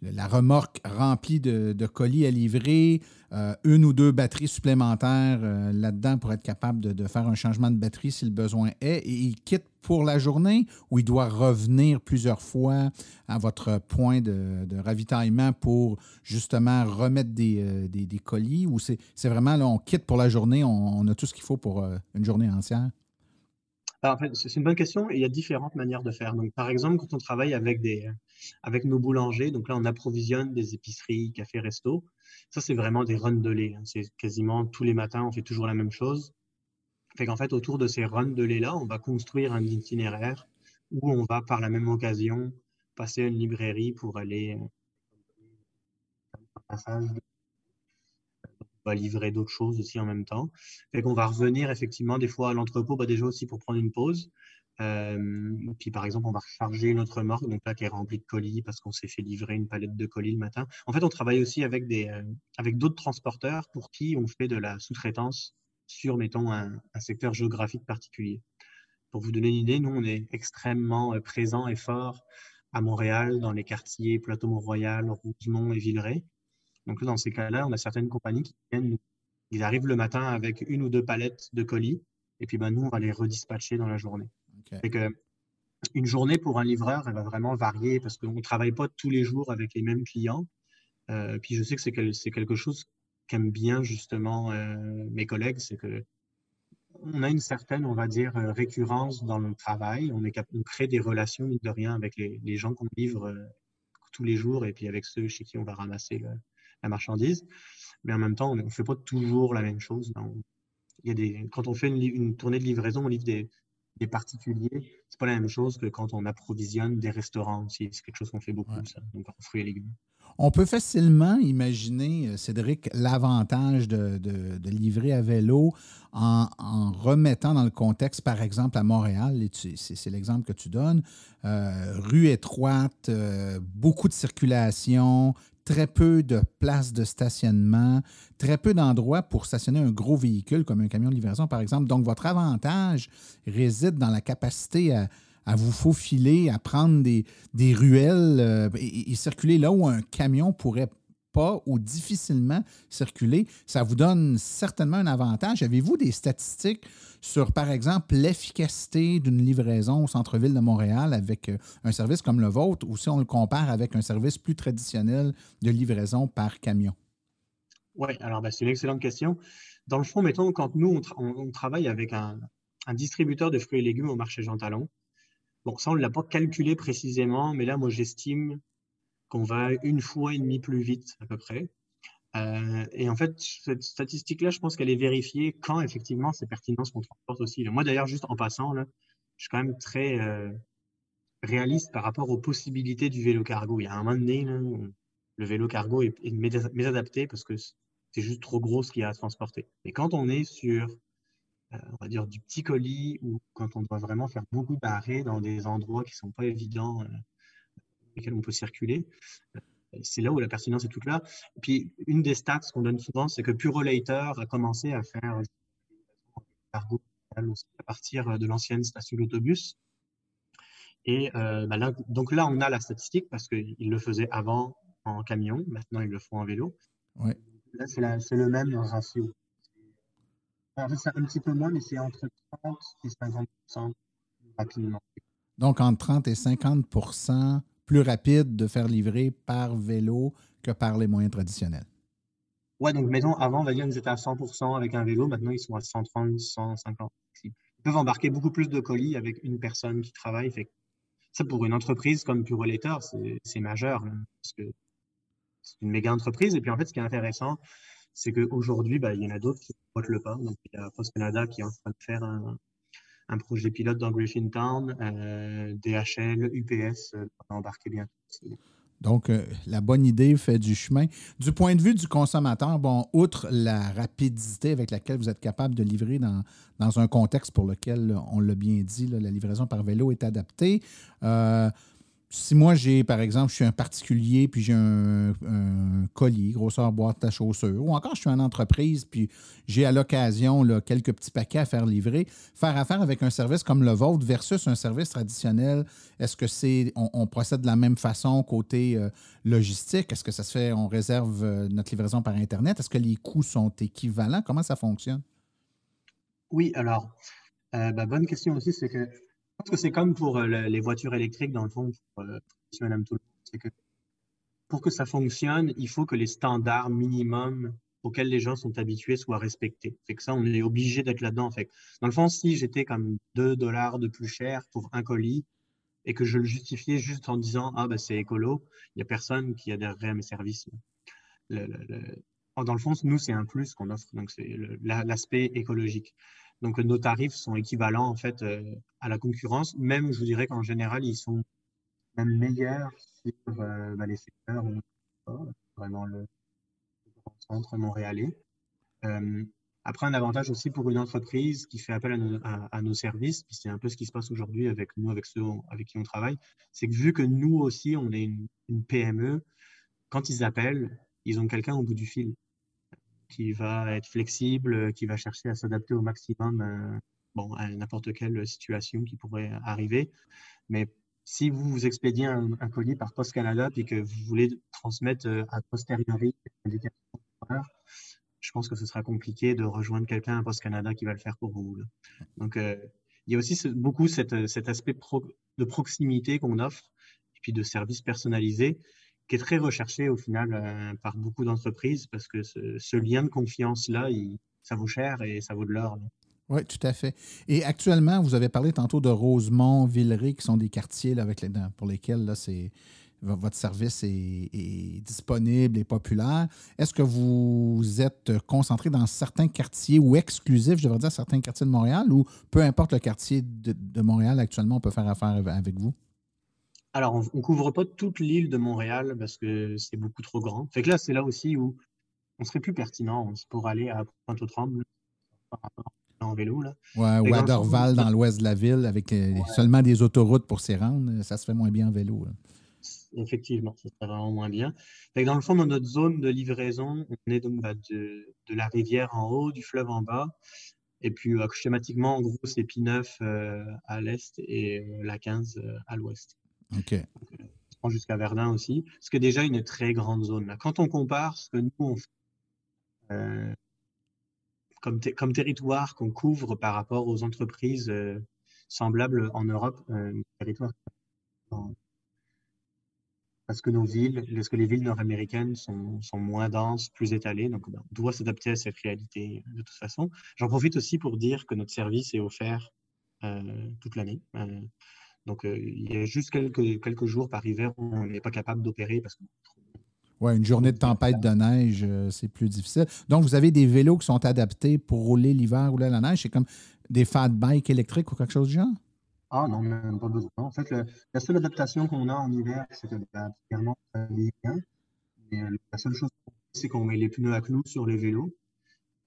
la remorque remplie de, colis à livrer, euh, une ou deux batteries supplémentaires euh, là-dedans pour être capable de, faire un changement de batterie si le besoin est, et il quitte pour la journée ou il doit revenir plusieurs fois à votre point de, ravitaillement pour justement remettre des, euh, colis, ou c'est vraiment là, on quitte pour la journée, on a tout ce qu'il faut pour une journée entière? Fait, c'est une bonne question il y a différentes manières de faire. Donc, par exemple, quand on travaille avec, des, avec nos boulangers, donc là, on approvisionne des épiceries, cafés, restos. Ça, c'est vraiment des runs de lait. Hein. C'est quasiment tous les matins, on fait toujours la même chose. Fait autour de ces runs de lait-là, on va construire un itinéraire où on va, par la même occasion, passer à une librairie pour aller un passage livrer d'autres choses aussi en même temps. Fait qu'on va revenir effectivement des fois à l'entrepôt, bah, déjà aussi pour prendre une pause. Euh, puis par exemple, on va recharger notre remorque, donc là qui est remplie de colis parce qu'on s'est fait livrer une palette de colis le matin. En fait, on travaille aussi avec des euh, avec d'autres transporteurs pour qui on fait de la sous-traitance sur, mettons, un, secteur géographique particulier. Pour vous donner une idée, nous, on est extrêmement euh, présent et fort à Montréal, dans les quartiers Plateau-Mont-Royal, Rougemont et Villeray. Donc dans ces cas-là, on a certaines compagnies qui viennent, ils arrivent le matin avec une ou deux palettes de colis, et puis ben, nous, on va les redispatcher dans la journée. que, une journée pour un livreur, elle va vraiment varier parce qu'on ne travaille pas tous les jours avec les mêmes clients. Euh, puis je sais que c'est quelque chose qu'aiment bien justement euh, mes collègues, c'est que on a une certaine, on va dire, euh, récurrence dans le travail. On, est on crée des relations, de rien, avec les, les gens qu'on livre tous les jours et puis avec ceux chez qui on va ramasser le, la marchandise. Mais en même temps, on ne fait pas toujours la même chose. il y a des, quand on fait une, tournée de livraison, on livre des, des particuliers. C'est pas la même chose que quand on approvisionne des restaurants aussi. C'est quelque chose qu'on fait beaucoup, ça, donc en fruits et légumes. On peut facilement imaginer, euh, Cédric, l'avantage de, livrer à vélo en, remettant dans le contexte, par exemple, à Montréal, c'est l'exemple que tu donnes, euh, rue étroite, euh, beaucoup de circulation, très peu de places de stationnement, très peu d'endroits pour stationner un gros véhicule comme un camion de livraison, par exemple. Donc, votre avantage réside dans la capacité à, vous faufiler, à prendre des, ruelles euh, et, circuler là où un camion pourrait pas ou difficilement circuler. Ça vous donne certainement un avantage. Avez-vous des statistiques sur, par exemple, l'efficacité d'une livraison au centre-ville de Montréal avec euh, un service comme le vôtre ou si on le compare avec un service plus traditionnel de livraison par camion? Oui, alors ben, c'est une excellente question. Dans le fond, mettons, quand nous, on, travaille avec un, distributeur de fruits et légumes au marché Jean Talon, bon, ça, on ne l'a pas calculé précisément, mais là, moi, j'estime qu'on va une fois et demie plus vite à peu près. Euh, et en fait, cette statistique-là, je pense qu'elle est vérifiée quand effectivement c'est pertinent ce qu'on transporte aussi. Moi d'ailleurs, juste en passant, là, je suis quand même très euh, réaliste par rapport aux possibilités du vélo cargo. Il y a un moment donné, le vélo cargo est, mésadapté parce que c'est juste trop gros ce qu'il y a à transporter. Et quand on est sur, euh, on va dire, du petit colis ou quand on doit vraiment faire beaucoup d'arrêts dans des endroits qui ne sont pas évidents, lesquels on peut circuler, c'est là où la pertinence est toute là. Et puis, une des stats qu'on donne souvent, c'est que Purolator a commencé à faire cargo à partir de l'ancienne station d'autobus. Et euh, bah là, donc là, on a la statistique parce qu'ils le faisaient avant en camion, maintenant ils le font en vélo. Là, c'est le même ratio. En fait, c'est un petit peu moins, mais c'est entre 30 et 50 rapidement. Donc, entre 30 et 50 plus rapide de faire livrer par vélo que par les moyens traditionnels. Ouais, donc mettons, avant, on va dire qu'ils étaient à 100% avec un vélo, maintenant ils sont à 130, 150. Ils peuvent embarquer beaucoup plus de colis avec une personne qui travaille. Ça, pour une entreprise comme Purolator, c'est majeur, hein, parce que c'est une méga entreprise. Et puis en fait, ce qui est intéressant, c'est qu'aujourd'hui, bah, il y en a d'autres qui ne le pas. Donc, il y a Post Canada qui est en train de faire un, un projet pilote dans Griffintown, euh, DHL, UPS euh, va embarquer bientôt. Donc, euh, la bonne idée fait du chemin. Du point de vue du consommateur, bon, outre la rapidité avec laquelle vous êtes capable de livrer dans, dans un contexte pour lequel, on l'a bien dit, la livraison par vélo est adaptée, euh, si moi, j'ai, par exemple, je suis un particulier, puis j'ai un, colis, grosseur boîte à chaussures, ou encore je suis une entreprise, puis j'ai à l'occasion quelques petits paquets à faire livrer, faire affaire avec un service comme le vôtre versus un service traditionnel, est-ce que c'est, on, procède de la même façon côté euh, logistique? Est-ce que ça se fait, on réserve euh, notre livraison par Internet? Est-ce que les coûts sont équivalents? Comment ça fonctionne? Oui, alors, euh, ben, bonne question aussi, c'est que pense que c'est comme pour euh, les voitures électriques, dans le fond, pour, euh, que pour que ça fonctionne, il faut que les standards minimums auxquels les gens sont habitués soient respectés. Fait que ça, on est obligé d'être là-dedans. Fait dans le fond, si j'étais comme 2 dollars de plus cher pour un colis et que je le justifiais juste en disant Ah, ben c'est écolo, il n'y a personne qui adhérerait à mes services. Dans le fond, nous, c'est un plus qu'on offre. Donc, c'est l'aspect écologique. Donc, nos tarifs sont équivalents en fait euh, à la concurrence. Même, je vous dirais qu'en général, ils sont même meilleurs sur euh, bah, les secteurs vraiment le centre montréalais. Euh, après, un avantage aussi pour une entreprise qui fait appel à nos, services, puis c'est un peu ce qui se passe aujourd'hui avec nous, avec ceux avec qui on travaille, c'est que vu que nous aussi, on est une PME, quand ils appellent, ils ont quelqu'un au bout du fil qui va être flexible, qui va chercher à s'adapter au maximum euh, bon, à n'importe quelle situation qui pourrait arriver. Mais si vous vous expédiez un, colis par Post Canada et que vous voulez transmettre euh, à posteriori je pense que ce sera compliqué de rejoindre quelqu'un à Post Canada qui va le faire pour vous. Donc, euh, il y a aussi beaucoup cet aspect de proximité qu'on offre et puis de services personnalisés qui est très recherché au final euh, par beaucoup d'entreprises parce que ce, lien de confiance-là, ça vaut cher et ça vaut de l'or. Oui, tout à fait. Et actuellement, vous avez parlé tantôt de Rosemont, Villeray, qui sont des quartiers avec les, pour lesquels là, votre service est, disponible et populaire. Est-ce que vous êtes concentré dans certains quartiers ou exclusifs, je devrais dire, certains quartiers de Montréal ou peu importe le quartier de, de Montréal actuellement, on peut faire affaire avec vous? Alors, on ne couvre pas toute l'île de Montréal parce que c'est beaucoup trop grand. Fait que là, c'est là aussi où on serait plus pertinent pour aller à Pointe-aux-Trembles en vélo. Là. Ouais, ou à Dorval, dans l'ouest de la ville, avec euh, seulement des autoroutes pour s'y rendre, ça se fait moins bien en vélo. Effectivement, ça serait vraiment moins bien. Fait que dans le fond, dans notre zone de livraison, on est donc bah, de, la rivière en haut, du fleuve en bas. Et puis, euh, schématiquement, en gros, c'est P9 euh, à l'est et la 15 à l'ouest. OK. jusqu'à Verdun aussi, ce qui est déjà une très grande zone. Quand on compare ce que nous, on fait euh, comme, territoire qu'on couvre par rapport aux entreprises euh, semblables en Europe, euh, parce que nos villes, parce que les villes nord-américaines sont, sont, moins denses, plus étalées, donc ben, on doit s'adapter à cette réalité de toute façon. J'en profite aussi pour dire que notre service est offert toute l'année. Donc, euh, il y a juste quelques, quelques jours par hiver où on n'est pas capable d'opérer parce que oui, une journée de tempête de neige, euh, c'est plus difficile. Donc, vous avez des vélos qui sont adaptés pour rouler l'hiver, rouler la neige. C'est comme des fat bikes électriques ou quelque chose du genre? Ah non, même pas besoin. En fait, la seule adaptation qu'on a en hiver, c'est que clairement, ça bien. Euh, la seule chose, c'est qu'on met les pneus à clous sur les vélos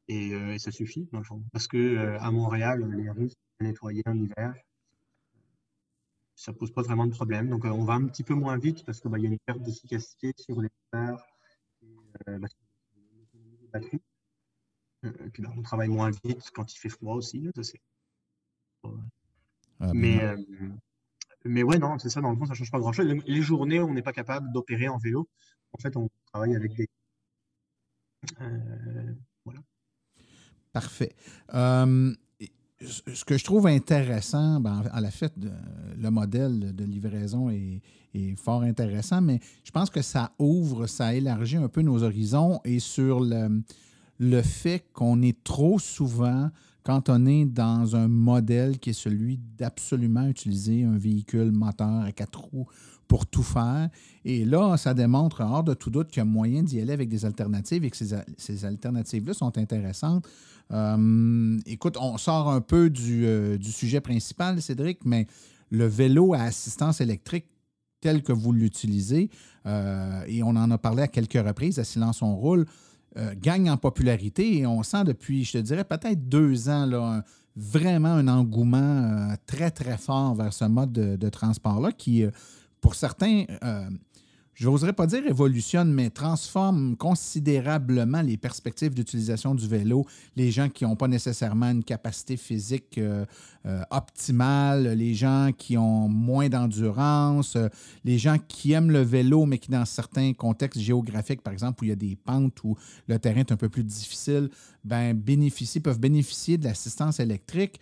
et, ça suffit, dans le fond. Parce que à Montréal, les rues sont nettoyées en hiver ça pose pas vraiment de problème. Donc, euh, on va un petit peu moins vite parce qu'il bah, y a une perte d'efficacité sur les et euh, bah. Euh, et puis, bah, on travaille moins vite quand il fait froid aussi. Là, ah, mais, euh, mais ouais, non, c'est ça. Dans le fond, ça change pas grand-chose. Les journées, on n'est pas capable d'opérer en vélo. En fait, on travaille avec des. voilà. Parfait ce que je trouve intéressant, ben, à la fait, le modèle de livraison est, fort intéressant, mais je pense que ça ouvre, ça élargit un peu nos horizons et sur le, le fait qu'on est trop souvent cantonné dans un modèle qui est celui d'absolument utiliser un véhicule moteur à quatre roues pour tout faire. Et là, ça démontre hors de tout doute qu'il y a moyen d'y aller avec des alternatives et que ces, ces alternatives-là sont intéressantes. Euh, écoute, on sort un peu euh, du, sujet principal, Cédric, mais le vélo à assistance électrique, tel que vous l'utilisez, et on en a parlé à quelques reprises, à Silence on roule, gagne en popularité et on sent depuis, je te dirais, peut-être deux ans, là, vraiment un engouement très, très fort vers ce mode de, transport-là qui, pour certains, je n'oserais pas dire révolutionne, mais transforme considérablement les perspectives d'utilisation du vélo. Les gens qui n'ont pas nécessairement une capacité physique euh, euh, optimale, les gens qui ont moins d'endurance, euh, les gens qui aiment le vélo, mais qui, dans certains contextes géographiques, par exemple, où il y a des pentes, où le terrain est un peu plus difficile, ben, bénéficient, peuvent bénéficier de l'assistance électrique.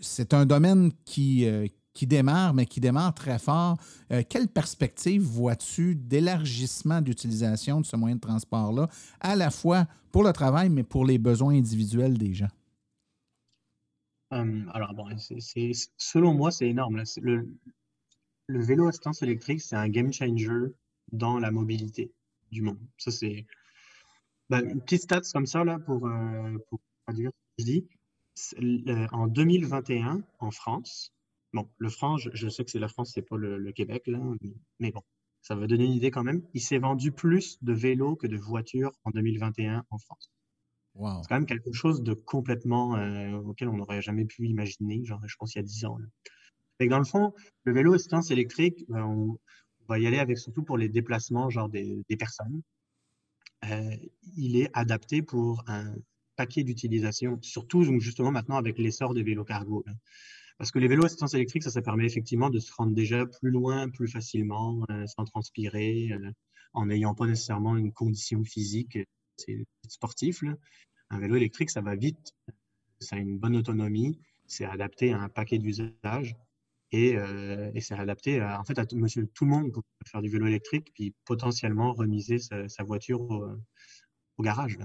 c'est un domaine qui qui démarre, mais qui démarre très fort. Euh, quelle perspective vois-tu d'élargissement d'utilisation de ce moyen de transport-là, à la fois pour le travail, mais pour les besoins individuels des gens? Hum, alors, bon, selon moi, c'est énorme. Le, vélo assistance électrique, c'est un game changer dans la mobilité du monde. Ça, c'est ben, une petite stats comme ça, là, pour, euh, pour traduire ce que je dis. En 2021, en France, Bon, le franc, je, sais que c'est la France, c'est pas le, Québec, là, mais bon, ça va donner une idée quand même. Il s'est vendu plus de vélos que de voitures en 2021 en France. C'est quand même quelque chose de complètement euh, auquel on n'aurait jamais pu imaginer, genre, je pense, il y a 10 ans. Et dans le fond, le vélo assistance électrique, ben, on, va y aller avec surtout pour les déplacements, genre des, personnes. Euh, il est adapté pour un paquet d'utilisations, surtout justement maintenant avec l'essor des vélos cargo. Parce que les vélos assistance électrique, ça, ça permet effectivement de se rendre déjà plus loin, plus facilement, euh, sans transpirer, euh, en n'ayant pas nécessairement une condition physique sportive. Un vélo électrique, ça va vite, ça a une bonne autonomie, c'est adapté à un paquet d'usages et, euh, c'est adapté à, en fait à tout le monde pour faire du vélo électrique, puis potentiellement remiser sa, voiture au, garage.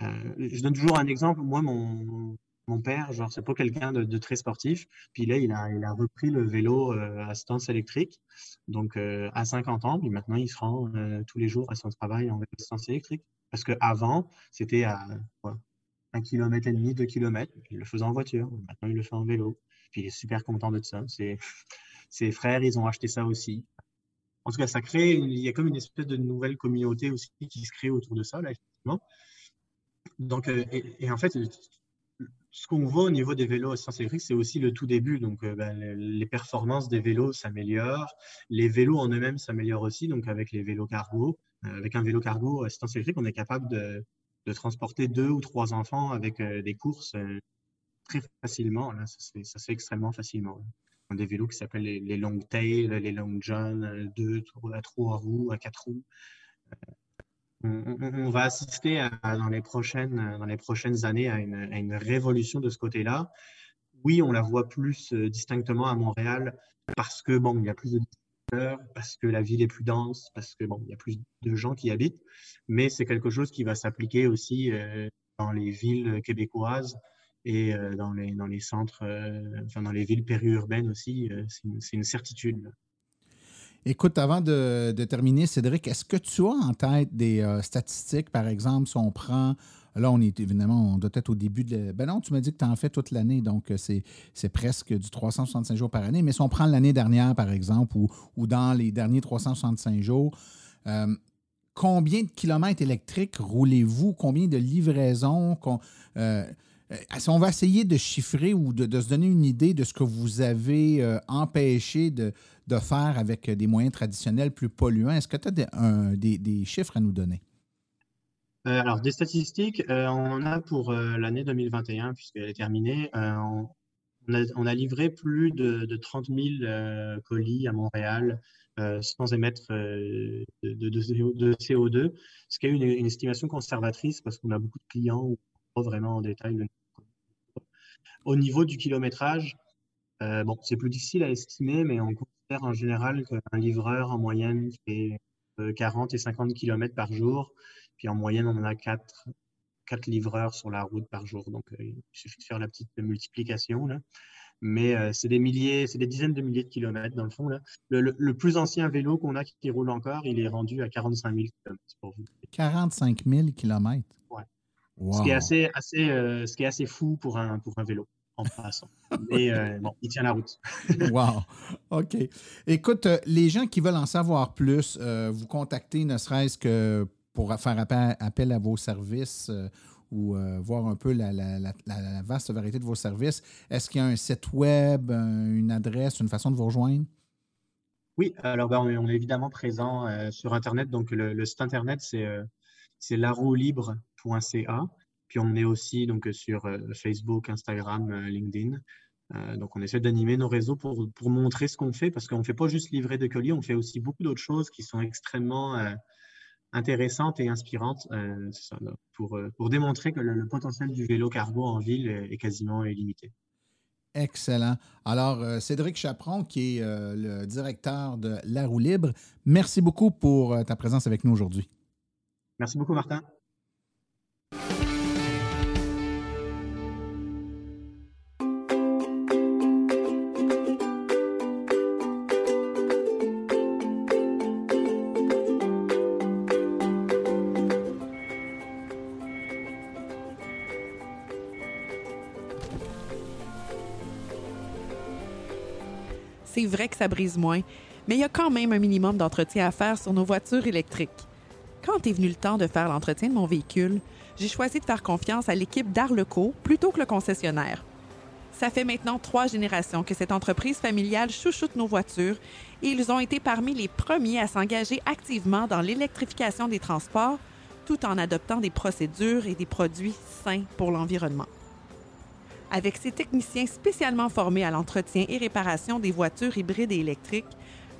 je donne toujours un exemple. Moi, mon, mon père, genre, c'est pas quelqu'un de, très sportif. Puis là, il a, il a repris le vélo euh, à assistance électrique, donc euh, à 50 ans. Puis maintenant, il se rend euh, tous les jours à son travail en assistance électrique. Parce qu'avant, c'était à quoi, un kilomètre et demi, deux kilomètres. Il le faisait en voiture. Maintenant, il le fait en vélo. Puis il est super content de ça. *laughs* Ses frères, ils ont acheté ça aussi. En tout cas, ça crée, il y a comme une espèce de nouvelle communauté aussi qui se crée autour de ça, là, effectivement. Donc, et en fait, ce qu'on voit au niveau des vélos à sens électrique, c'est aussi le tout début. Donc, euh, ben, les performances des vélos s'améliorent. Les vélos en eux-mêmes s'améliorent aussi. Donc, avec les vélos cargo, euh, avec un vélo cargo à assistance électrique, on est capable de, transporter deux ou trois enfants avec euh, des courses très facilement. Là, ça, se fait extrêmement facilement. Des vélos qui s'appellent les, long tail, les long john, deux à trois roues, à quatre roues on, va assister dans, les prochaines, années à une, révolution de ce côté-là. Oui, on la voit plus euh, distinctement à Montréal parce que bon, il y a plus de parce que la ville est plus dense, parce que bon, il y a plus de gens qui habitent, mais c'est quelque chose qui va s'appliquer aussi euh, dans les villes québécoises et euh, dans les centres, enfin dans les villes périurbaines aussi, c'est une, certitude. Écoute, avant de, terminer, Cédric, est-ce que tu as en tête des euh, statistiques, par exemple, si on prend. Là, on est évidemment, on doit être au début de. Ben non, tu m'as dit que tu en fais toute l'année, donc euh, c'est presque du 365 jours par année. Mais si on prend l'année dernière, par exemple, ou, ou, dans les derniers 365 jours, euh, combien de kilomètres électriques roulez-vous? Combien de livraisons? On va essayer de chiffrer ou de, se donner une idée de ce que vous avez empêché de, faire avec des moyens traditionnels plus polluants? Est-ce que tu as des, chiffres à nous donner? Euh, alors, des statistiques, euh, on a pour euh, l'année 2021, puisqu'elle est terminée, on a, livré plus de, 30 000 colis à Montréal sans émettre de, CO2, ce qui est une, une estimation conservatrice parce qu'on a beaucoup de clients, pas vraiment en détail. Au niveau du kilométrage, bon, c'est plus difficile à estimer, mais on en général qu'un livreur en moyenne fait 40 euh, et 50 km par jour. Puis en moyenne, on en a 4, 4 livreurs sur la route par jour. Donc euh, il suffit de faire la petite multiplication. Là. Mais euh, c'est des milliers, c'est des dizaines de milliers de kilomètres dans le fond. Là. Le, plus ancien vélo qu'on a qui, roule encore, il est rendu à 45 000 km pour vous. 45 000 km? Ouais. Ce, qui est assez, assez, ce qui est assez fou pour un, pour un vélo. en passant. *laughs* Mais euh, bon, il tient la route. *laughs* wow. OK. Écoute, euh, les gens qui veulent en savoir plus, euh, vous contactez ne serait-ce que pour faire appel, appel à vos services ou voir un peu la, la, la, la, vaste variété de vos services. Est-ce qu'il y a un site web, une adresse, une façon de vous rejoindre? Oui, alors ben, on, est, évidemment présent sur Internet. Donc, le, le site Internet, c'est c'est larolibre.ca. Puis on est aussi donc, sur euh, Facebook, Instagram, euh, LinkedIn. Euh, donc, on essaie d'animer nos réseaux pour, pour montrer ce qu'on fait, parce qu'on ne fait pas juste livrer de colis, on fait aussi beaucoup d'autres choses qui sont extrêmement intéressantes et inspirantes pour, pour démontrer que le, potentiel du vélo cargo en ville est, quasiment illimité. Excellent. Alors, Cédric Chaperon, qui est le directeur de La Roue Libre, merci beaucoup pour ta présence avec nous aujourd'hui. Merci beaucoup, Martin. Que ça brise moins, mais il y a quand même un minimum d'entretien à faire sur nos voitures électriques. Quand est venu le temps de faire l'entretien de mon véhicule, j'ai choisi de faire confiance à l'équipe d'Arleco plutôt que le concessionnaire. Ça fait maintenant trois générations que cette entreprise familiale chouchoute nos voitures et ils ont été parmi les premiers à s'engager activement dans l'électrification des transports tout en adoptant des procédures et des produits sains pour l'environnement. Avec ses techniciens spécialement formés à l'entretien et réparation des voitures hybrides et électriques,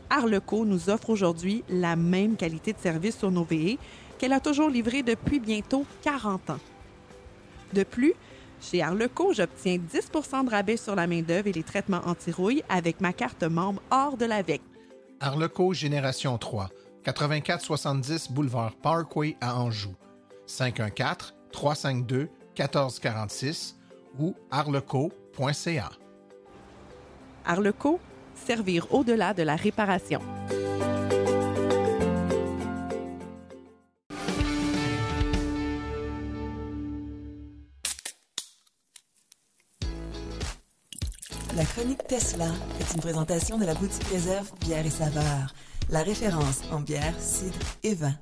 Arleco nous offre aujourd'hui la même qualité de service sur nos VE qu'elle a toujours livré depuis bientôt 40 ans. De plus, chez Arleco, j'obtiens 10 de rabais sur la main-d'œuvre et les traitements anti-rouille avec ma carte membre hors de la VEC. Arleco Génération 3, 8470 Boulevard Parkway à Anjou. 514 352 1446 ou arleco.ca. Arleco, servir au-delà de la réparation. La chronique Tesla est une présentation de la boutique réserve bière et saveur, la référence en bière, cidre et vin.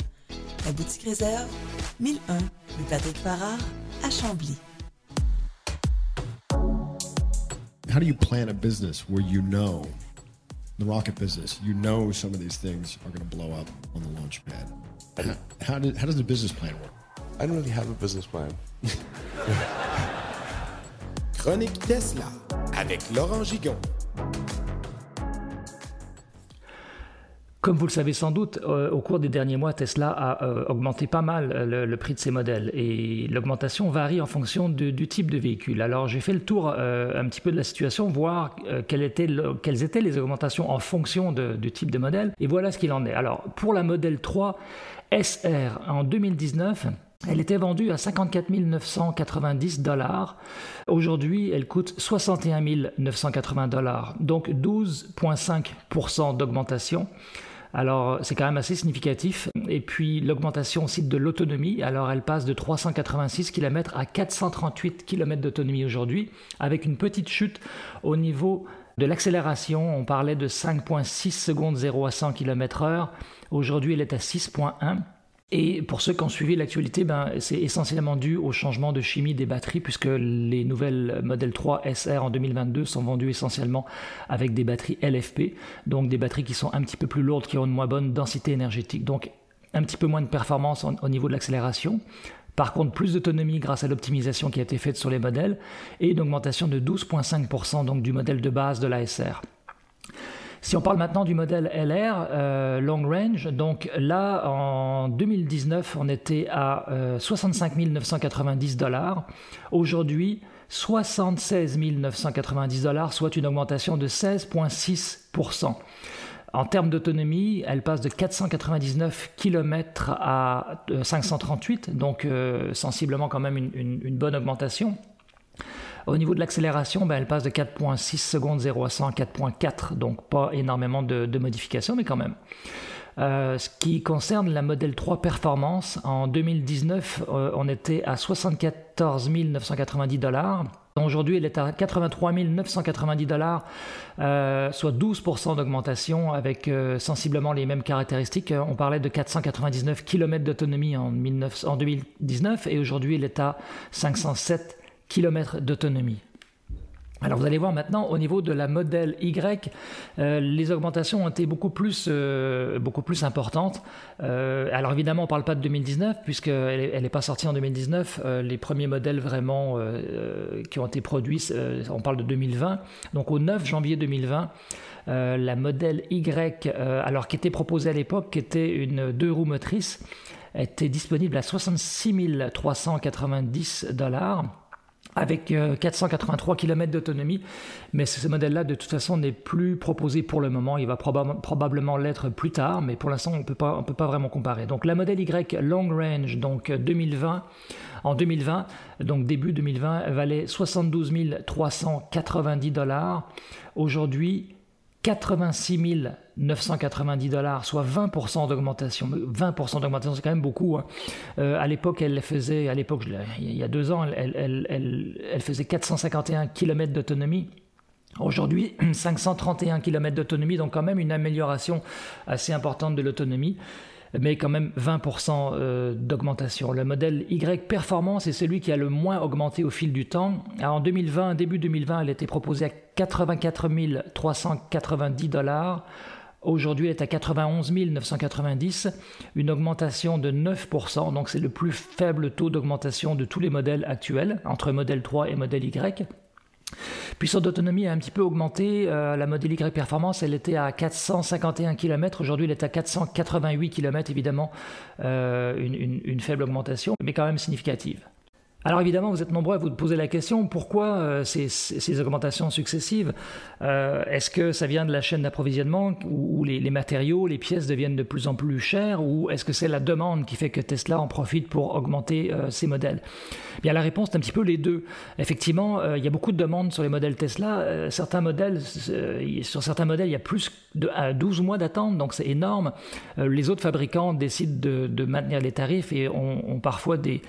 La boutique réserve, 1001 rue Patrick Farrar à Chambly. How do you plan a business where you know the rocket business, you know some of these things are going to blow up on the launch pad? How, *clears throat* how, did, how does the business plan work? I don't really have a business plan. *laughs* Chronique Tesla avec Laurent Gigon. Comme vous le savez sans doute, euh, au cours des derniers mois, Tesla a euh, augmenté pas mal euh, le, prix de ses modèles et l'augmentation varie en fonction du type de véhicule. Alors j'ai fait le tour un petit peu de la situation, voir quelles, étaient les augmentations en fonction du type de modèle et voilà ce qu'il en est. Alors pour la modèle 3 SR en 2019, elle était vendue à 54 990 dollars. Aujourd'hui, elle coûte 61 980 dollars, donc 12,5% d'augmentation. Alors c'est quand même assez significatif. Et puis l'augmentation aussi de l'autonomie, alors elle passe de 386 km à 438 km d'autonomie aujourd'hui, avec une petite chute au niveau de l'accélération. On parlait de 5,6 secondes 0 à 100 km/h. Aujourd'hui elle est à 6,1. Et pour ceux qui ont suivi l'actualité, ben, c'est essentiellement dû au changement de chimie des batteries, puisque les nouvelles Model 3 SR en 2022 sont vendues essentiellement avec des batteries LFP, donc des batteries qui sont un petit peu plus lourdes, qui ont une moins bonne densité énergétique, donc un petit peu moins de performance au niveau de l'accélération. Par contre, plus d'autonomie grâce à l'optimisation qui a été faite sur les modèles et une augmentation de 12,5% donc du modèle de base de la SR. Si on parle maintenant du modèle LR, euh, Long Range, donc là, en 2019, on était à 65 990 dollars. Aujourd'hui, 76 990 dollars, soit une augmentation de 16,6%. En termes d'autonomie, elle passe de 499 km à 538, euh, donc euh, sensiblement quand même une bonne augmentation. Au niveau de l'accélération, ben, elle passe de 4.6 secondes 0 à 100 à 4.4, donc pas énormément de, modifications, mais quand même. Euh, ce qui concerne la modèle 3 Performance, en 2019, euh, on était à 74 990 dollars. Aujourd'hui, elle est à 83 990 dollars, euh, soit 12% d'augmentation avec sensiblement les mêmes caractéristiques. On parlait de 499 km d'autonomie en, 19 en 2019 et aujourd'hui, elle est à 507 km d'autonomie. Alors vous allez voir maintenant au niveau de la modèle Y, euh, les augmentations ont été beaucoup plus, euh, beaucoup plus importantes. Euh, alors évidemment on ne parle pas de 2019 puisqu'elle n'est pas sortie en 2019. les premiers modèles vraiment qui ont été produits, on parle de 2020. Donc au 9 janvier 2020, la modèle Y, alors qui était proposée à l'époque, qui était une deux roues motrices, était disponible à 66 390 dollars avec 483 euh, km d'autonomie, mais ce modèle-là, de toute façon, n'est plus proposé pour le moment. Il va probablement l'être plus tard, mais pour l'instant, on ne peut pas vraiment comparer. Donc, la modèle Y Long Range, donc 2020, en 2020, donc début 2020, valait 72 390 dollars. Aujourd'hui, 86 990 dollars, soit 20% d'augmentation. 20% d'augmentation, c'est quand même beaucoup. Hein. Euh, à l'époque, elle faisait, à l'époque, il y a deux ans, elle, elle, faisait 451 km d'autonomie. Aujourd'hui, *clears throat* 531 km d'autonomie, donc quand même une amélioration assez importante de l'autonomie mais quand même 20% euh, d'augmentation. Le modèle Y Performance est celui qui a le moins augmenté au fil du temps. en 2020, début 2020, elle était proposée à 84 390 dollars. Aujourd'hui, elle est à 91 990, une augmentation de 9%, donc c'est le plus faible taux d'augmentation de tous les modèles actuels, entre modèle 3 et modèle Y. Puissance d'autonomie a un petit peu augmenté. Euh, la modèle Y Performance, elle était à 451 km. Aujourd'hui, elle est à 488 km, évidemment, euh, une, faible augmentation, mais quand même significative. Alors évidemment, vous êtes nombreux à vous poser la question, pourquoi euh, ces, augmentations successives? Euh, Est-ce que ça vient de la chaîne d'approvisionnement où, les, matériaux, les pièces deviennent de plus en plus chères ou est-ce que c'est la demande qui fait que Tesla en profite pour augmenter euh, ses modèles? Eh Bien la réponse est un petit peu les deux. Effectivement, il y a beaucoup de demandes sur les modèles Tesla. certains modèles, sur certains modèles, il y a plus de 12 mois d'attente, donc c'est énorme. les autres fabricants décident de, maintenir les tarifs et ont parfois des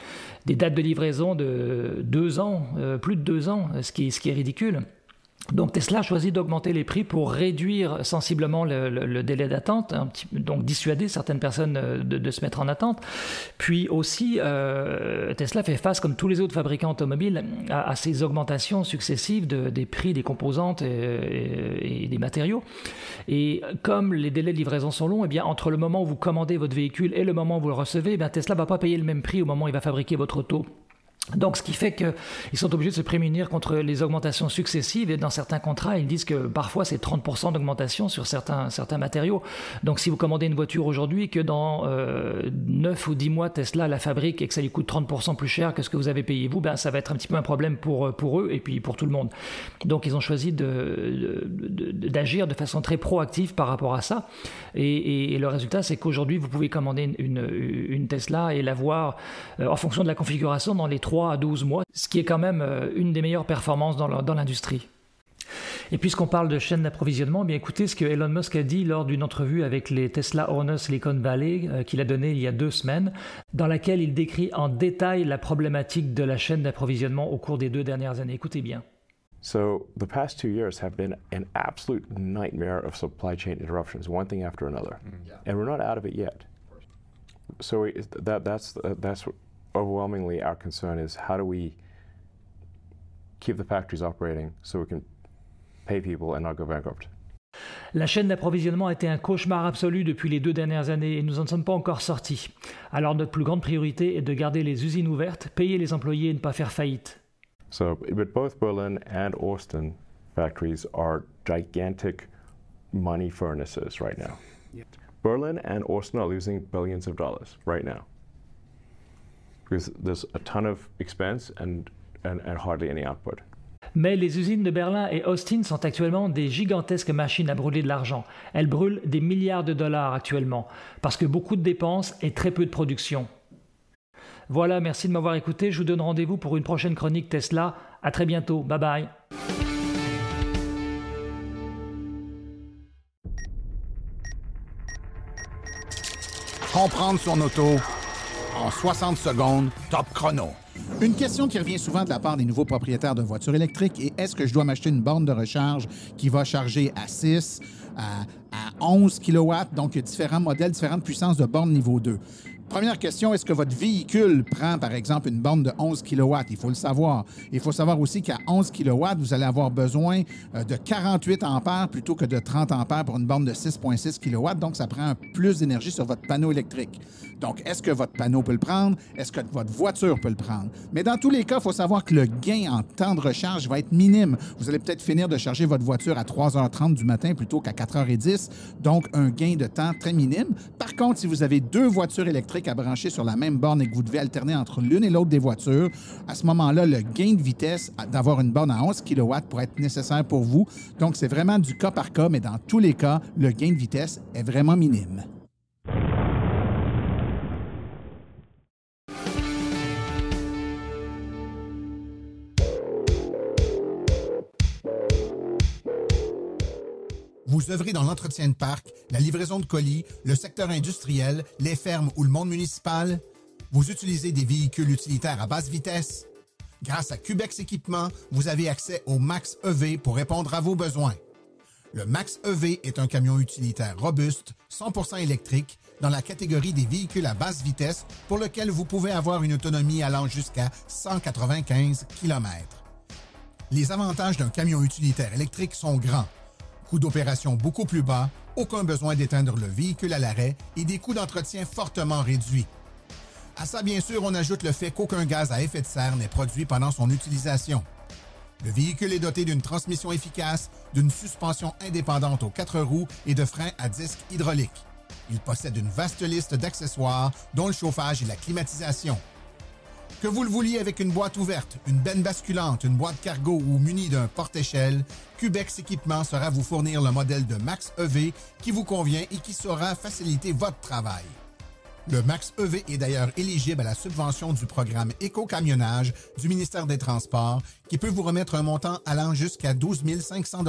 dates de livraison de deux ans, euh, plus de deux ans, ce qui est ridicule. Donc Tesla choisit d'augmenter les prix pour réduire sensiblement le, délai d'attente, donc dissuader certaines personnes euh, de, se mettre en attente. Puis aussi, euh, Tesla fait face, comme tous les autres fabricants automobiles, à, ces augmentations successives des prix des composantes et, des matériaux. Et comme les délais de livraison sont longs, et eh bien, entre le moment où vous commandez votre véhicule et le moment où vous le recevez, eh bien, Tesla va pas payer le même prix au moment où il va fabriquer votre auto. Donc, ce qui fait qu'ils sont obligés de se prémunir contre les augmentations successives. Et dans certains contrats, ils disent que parfois c'est 30% d'augmentation sur certains, certains matériaux. Donc, si vous commandez une voiture aujourd'hui, que dans euh, 9 ou 10 mois, Tesla la fabrique et que ça lui coûte 30% plus cher que ce que vous avez payé vous, ben, ça va être un petit peu un problème pour, pour eux et puis pour tout le monde. Donc, ils ont choisi d'agir de, de, façon très proactive par rapport à ça. Et, le résultat, c'est qu'aujourd'hui, vous pouvez commander une, une, Tesla et l'avoir euh, en fonction de la configuration dans les 3 à 12 mois, ce qui est quand même euh, une des meilleures performances dans l'industrie. Et puisqu'on parle de chaîne d'approvisionnement, bien écoutez ce que Elon Musk a dit lors d'une entrevue avec les Tesla Owners Silicon Valley euh, qu'il a donné il y a deux semaines, dans laquelle il décrit en détail la problématique de la chaîne d'approvisionnement au cours des deux dernières années. Écoutez bien. So the past two years have been an absolute nightmare of supply chain interruptions, one thing after another, mm, and we're not out of it yet. So that, that's that's overwhelmingly our concern is how do we keep the factories operating so we can pay people and not go bankrupt. La chaîne d'approvisionnement a été un cauchemar absolu depuis les deux dernières années et nous n'en sommes pas encore sortis. Alors notre plus grande priorité est de garder les usines ouvertes, payer les employés et ne pas faire faillite. So, but both Berlin and Austin factories are gigantic money furnaces right now. Yeah. Berlin and Austin are losing billions of dollars right now. Mais les usines de Berlin et Austin sont actuellement des gigantesques machines à brûler de l'argent. Elles brûlent des milliards de dollars actuellement, parce que beaucoup de dépenses et très peu de production. Voilà, merci de m'avoir écouté. Je vous donne rendez-vous pour une prochaine chronique Tesla. À très bientôt. Bye bye. Comprendre son auto en 60 secondes, top chrono. Une question qui revient souvent de la part des nouveaux propriétaires de voitures électriques est est-ce que je dois m'acheter une borne de recharge qui va charger à 6, à, à 11 kW, donc différents modèles, différentes puissances de borne niveau 2? Première question, est-ce que votre véhicule prend, par exemple, une borne de 11 kW? Il faut le savoir. Il faut savoir aussi qu'à 11 kW, vous allez avoir besoin euh, de 48 ampères plutôt que de 30 ampères pour une borne de 6,6 kW. Donc, ça prend plus d'énergie sur votre panneau électrique. Donc, est-ce que votre panneau peut le prendre? Est-ce que votre voiture peut le prendre? Mais dans tous les cas, il faut savoir que le gain en temps de recharge va être minime. Vous allez peut-être finir de charger votre voiture à 3h30 du matin plutôt qu'à 4h10. Donc, un gain de temps très minime. Par contre, si vous avez deux voitures électriques à brancher sur la même borne et que vous devez alterner entre l'une et l'autre des voitures, à ce moment-là, le gain de vitesse d'avoir une borne à 11 kW pourrait être nécessaire pour vous. Donc, c'est vraiment du cas par cas, mais dans tous les cas, le gain de vitesse est vraiment minime. Vous œuvrez dans l'entretien de parc, la livraison de colis, le secteur industriel, les fermes ou le monde municipal? Vous utilisez des véhicules utilitaires à basse vitesse? Grâce à Cubex Équipement, vous avez accès au Max EV pour répondre à vos besoins. Le Max EV est un camion utilitaire robuste, 100% électrique, dans la catégorie des véhicules à basse vitesse pour lequel vous pouvez avoir une autonomie allant jusqu'à 195 km. Les avantages d'un camion utilitaire électrique sont grands coût d'opération beaucoup plus bas, aucun besoin d'éteindre le véhicule à l'arrêt et des coûts d'entretien fortement réduits. À ça, bien sûr, on ajoute le fait qu'aucun gaz à effet de serre n'est produit pendant son utilisation. Le véhicule est doté d'une transmission efficace, d'une suspension indépendante aux quatre roues et de freins à disque hydraulique. Il possède une vaste liste d'accessoires, dont le chauffage et la climatisation. Que vous le vouliez avec une boîte ouverte, une benne basculante, une boîte cargo ou muni d'un porte-échelle, Cubex Équipement sera vous fournir le modèle de Max EV qui vous convient et qui saura faciliter votre travail. Le Max EV est d'ailleurs éligible à la subvention du programme Éco-camionnage du ministère des Transports qui peut vous remettre un montant allant jusqu'à 12 500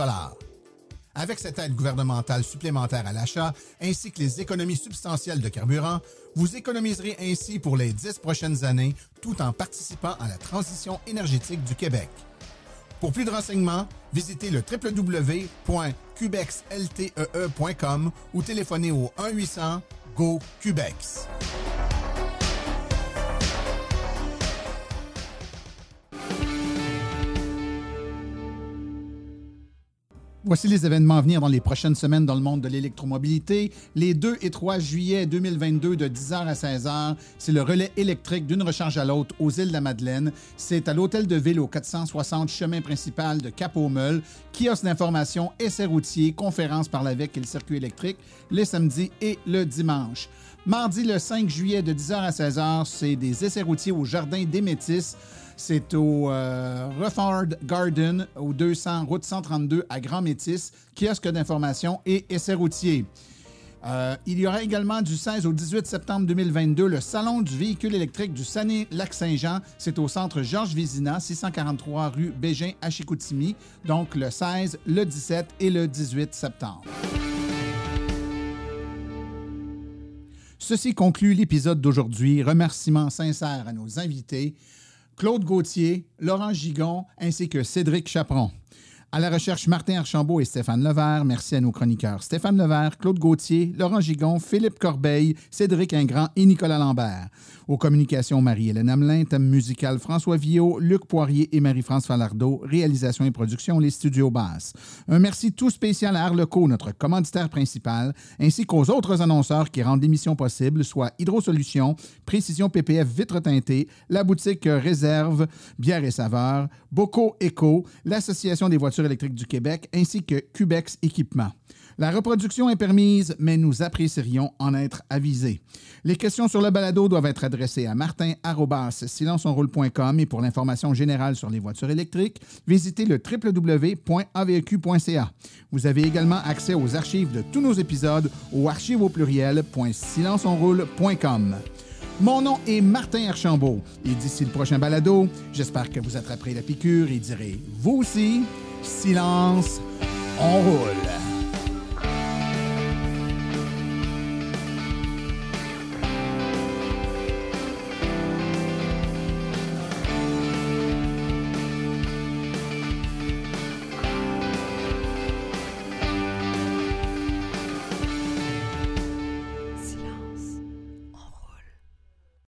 avec cette aide gouvernementale supplémentaire à l'achat, ainsi que les économies substantielles de carburant, vous économiserez ainsi pour les dix prochaines années tout en participant à la transition énergétique du Québec. Pour plus de renseignements, visitez le www.cubexltee.com ou téléphonez au 1-800-GO-CUBEX. Voici les événements à venir dans les prochaines semaines dans le monde de l'électromobilité. Les 2 et 3 juillet 2022 de 10h à 16h, c'est le relais électrique d'une recharge à l'autre aux îles de la Madeleine. C'est à l'hôtel de ville au 460 chemin principal de Cap-au-Meul. Kiosque d'information, essai routier, conférence par l'AVEC et le circuit électrique les samedis et le dimanche. Mardi le 5 juillet de 10h à 16h, c'est des essais routiers au Jardin des Métis. C'est au euh, Garden, au 200, route 132 à Grand Métis, kiosque d'information et essai routier. Euh, il y aura également du 16 au 18 septembre 2022 le Salon du véhicule électrique du Sané-Lac-Saint-Jean. C'est au centre Georges Vizina, 643 rue Bégin à Chicoutimi. Donc le 16, le 17 et le 18 septembre. Ceci conclut l'épisode d'aujourd'hui. Remerciements sincères à nos invités. Claude Gauthier, Laurent Gigon ainsi que Cédric Chaperon. À la recherche, Martin Archambault et Stéphane Levert. Merci à nos chroniqueurs Stéphane Levert, Claude Gauthier, Laurent Gigon, Philippe Corbeil, Cédric Ingrand et Nicolas Lambert. Aux communications, Marie-Hélène Hamelin, thème musical François Villot, Luc Poirier et Marie-France Falardeau, réalisation et production Les Studios Basses. Un merci tout spécial à Arleco, notre commanditaire principal, ainsi qu'aux autres annonceurs qui rendent l'émission possible, soit Hydrosolutions, Précision PPF Vitre teintée, la boutique Réserve, Bière et Saveurs, Boco Eco, l'Association des voitures électriques du Québec, ainsi que Cubex Équipement. La reproduction est permise, mais nous apprécierions en être avisés. Les questions sur le balado doivent être adressées à martin.silenceonroule.com et pour l'information générale sur les voitures électriques, visitez le www.aveq.ca. Vous avez également accès aux archives de tous nos épisodes au archive au pluriel.silenceonroule.com. Mon nom est Martin Archambault et d'ici le prochain balado, j'espère que vous attraperez la piqûre et direz, vous aussi, silence, on roule.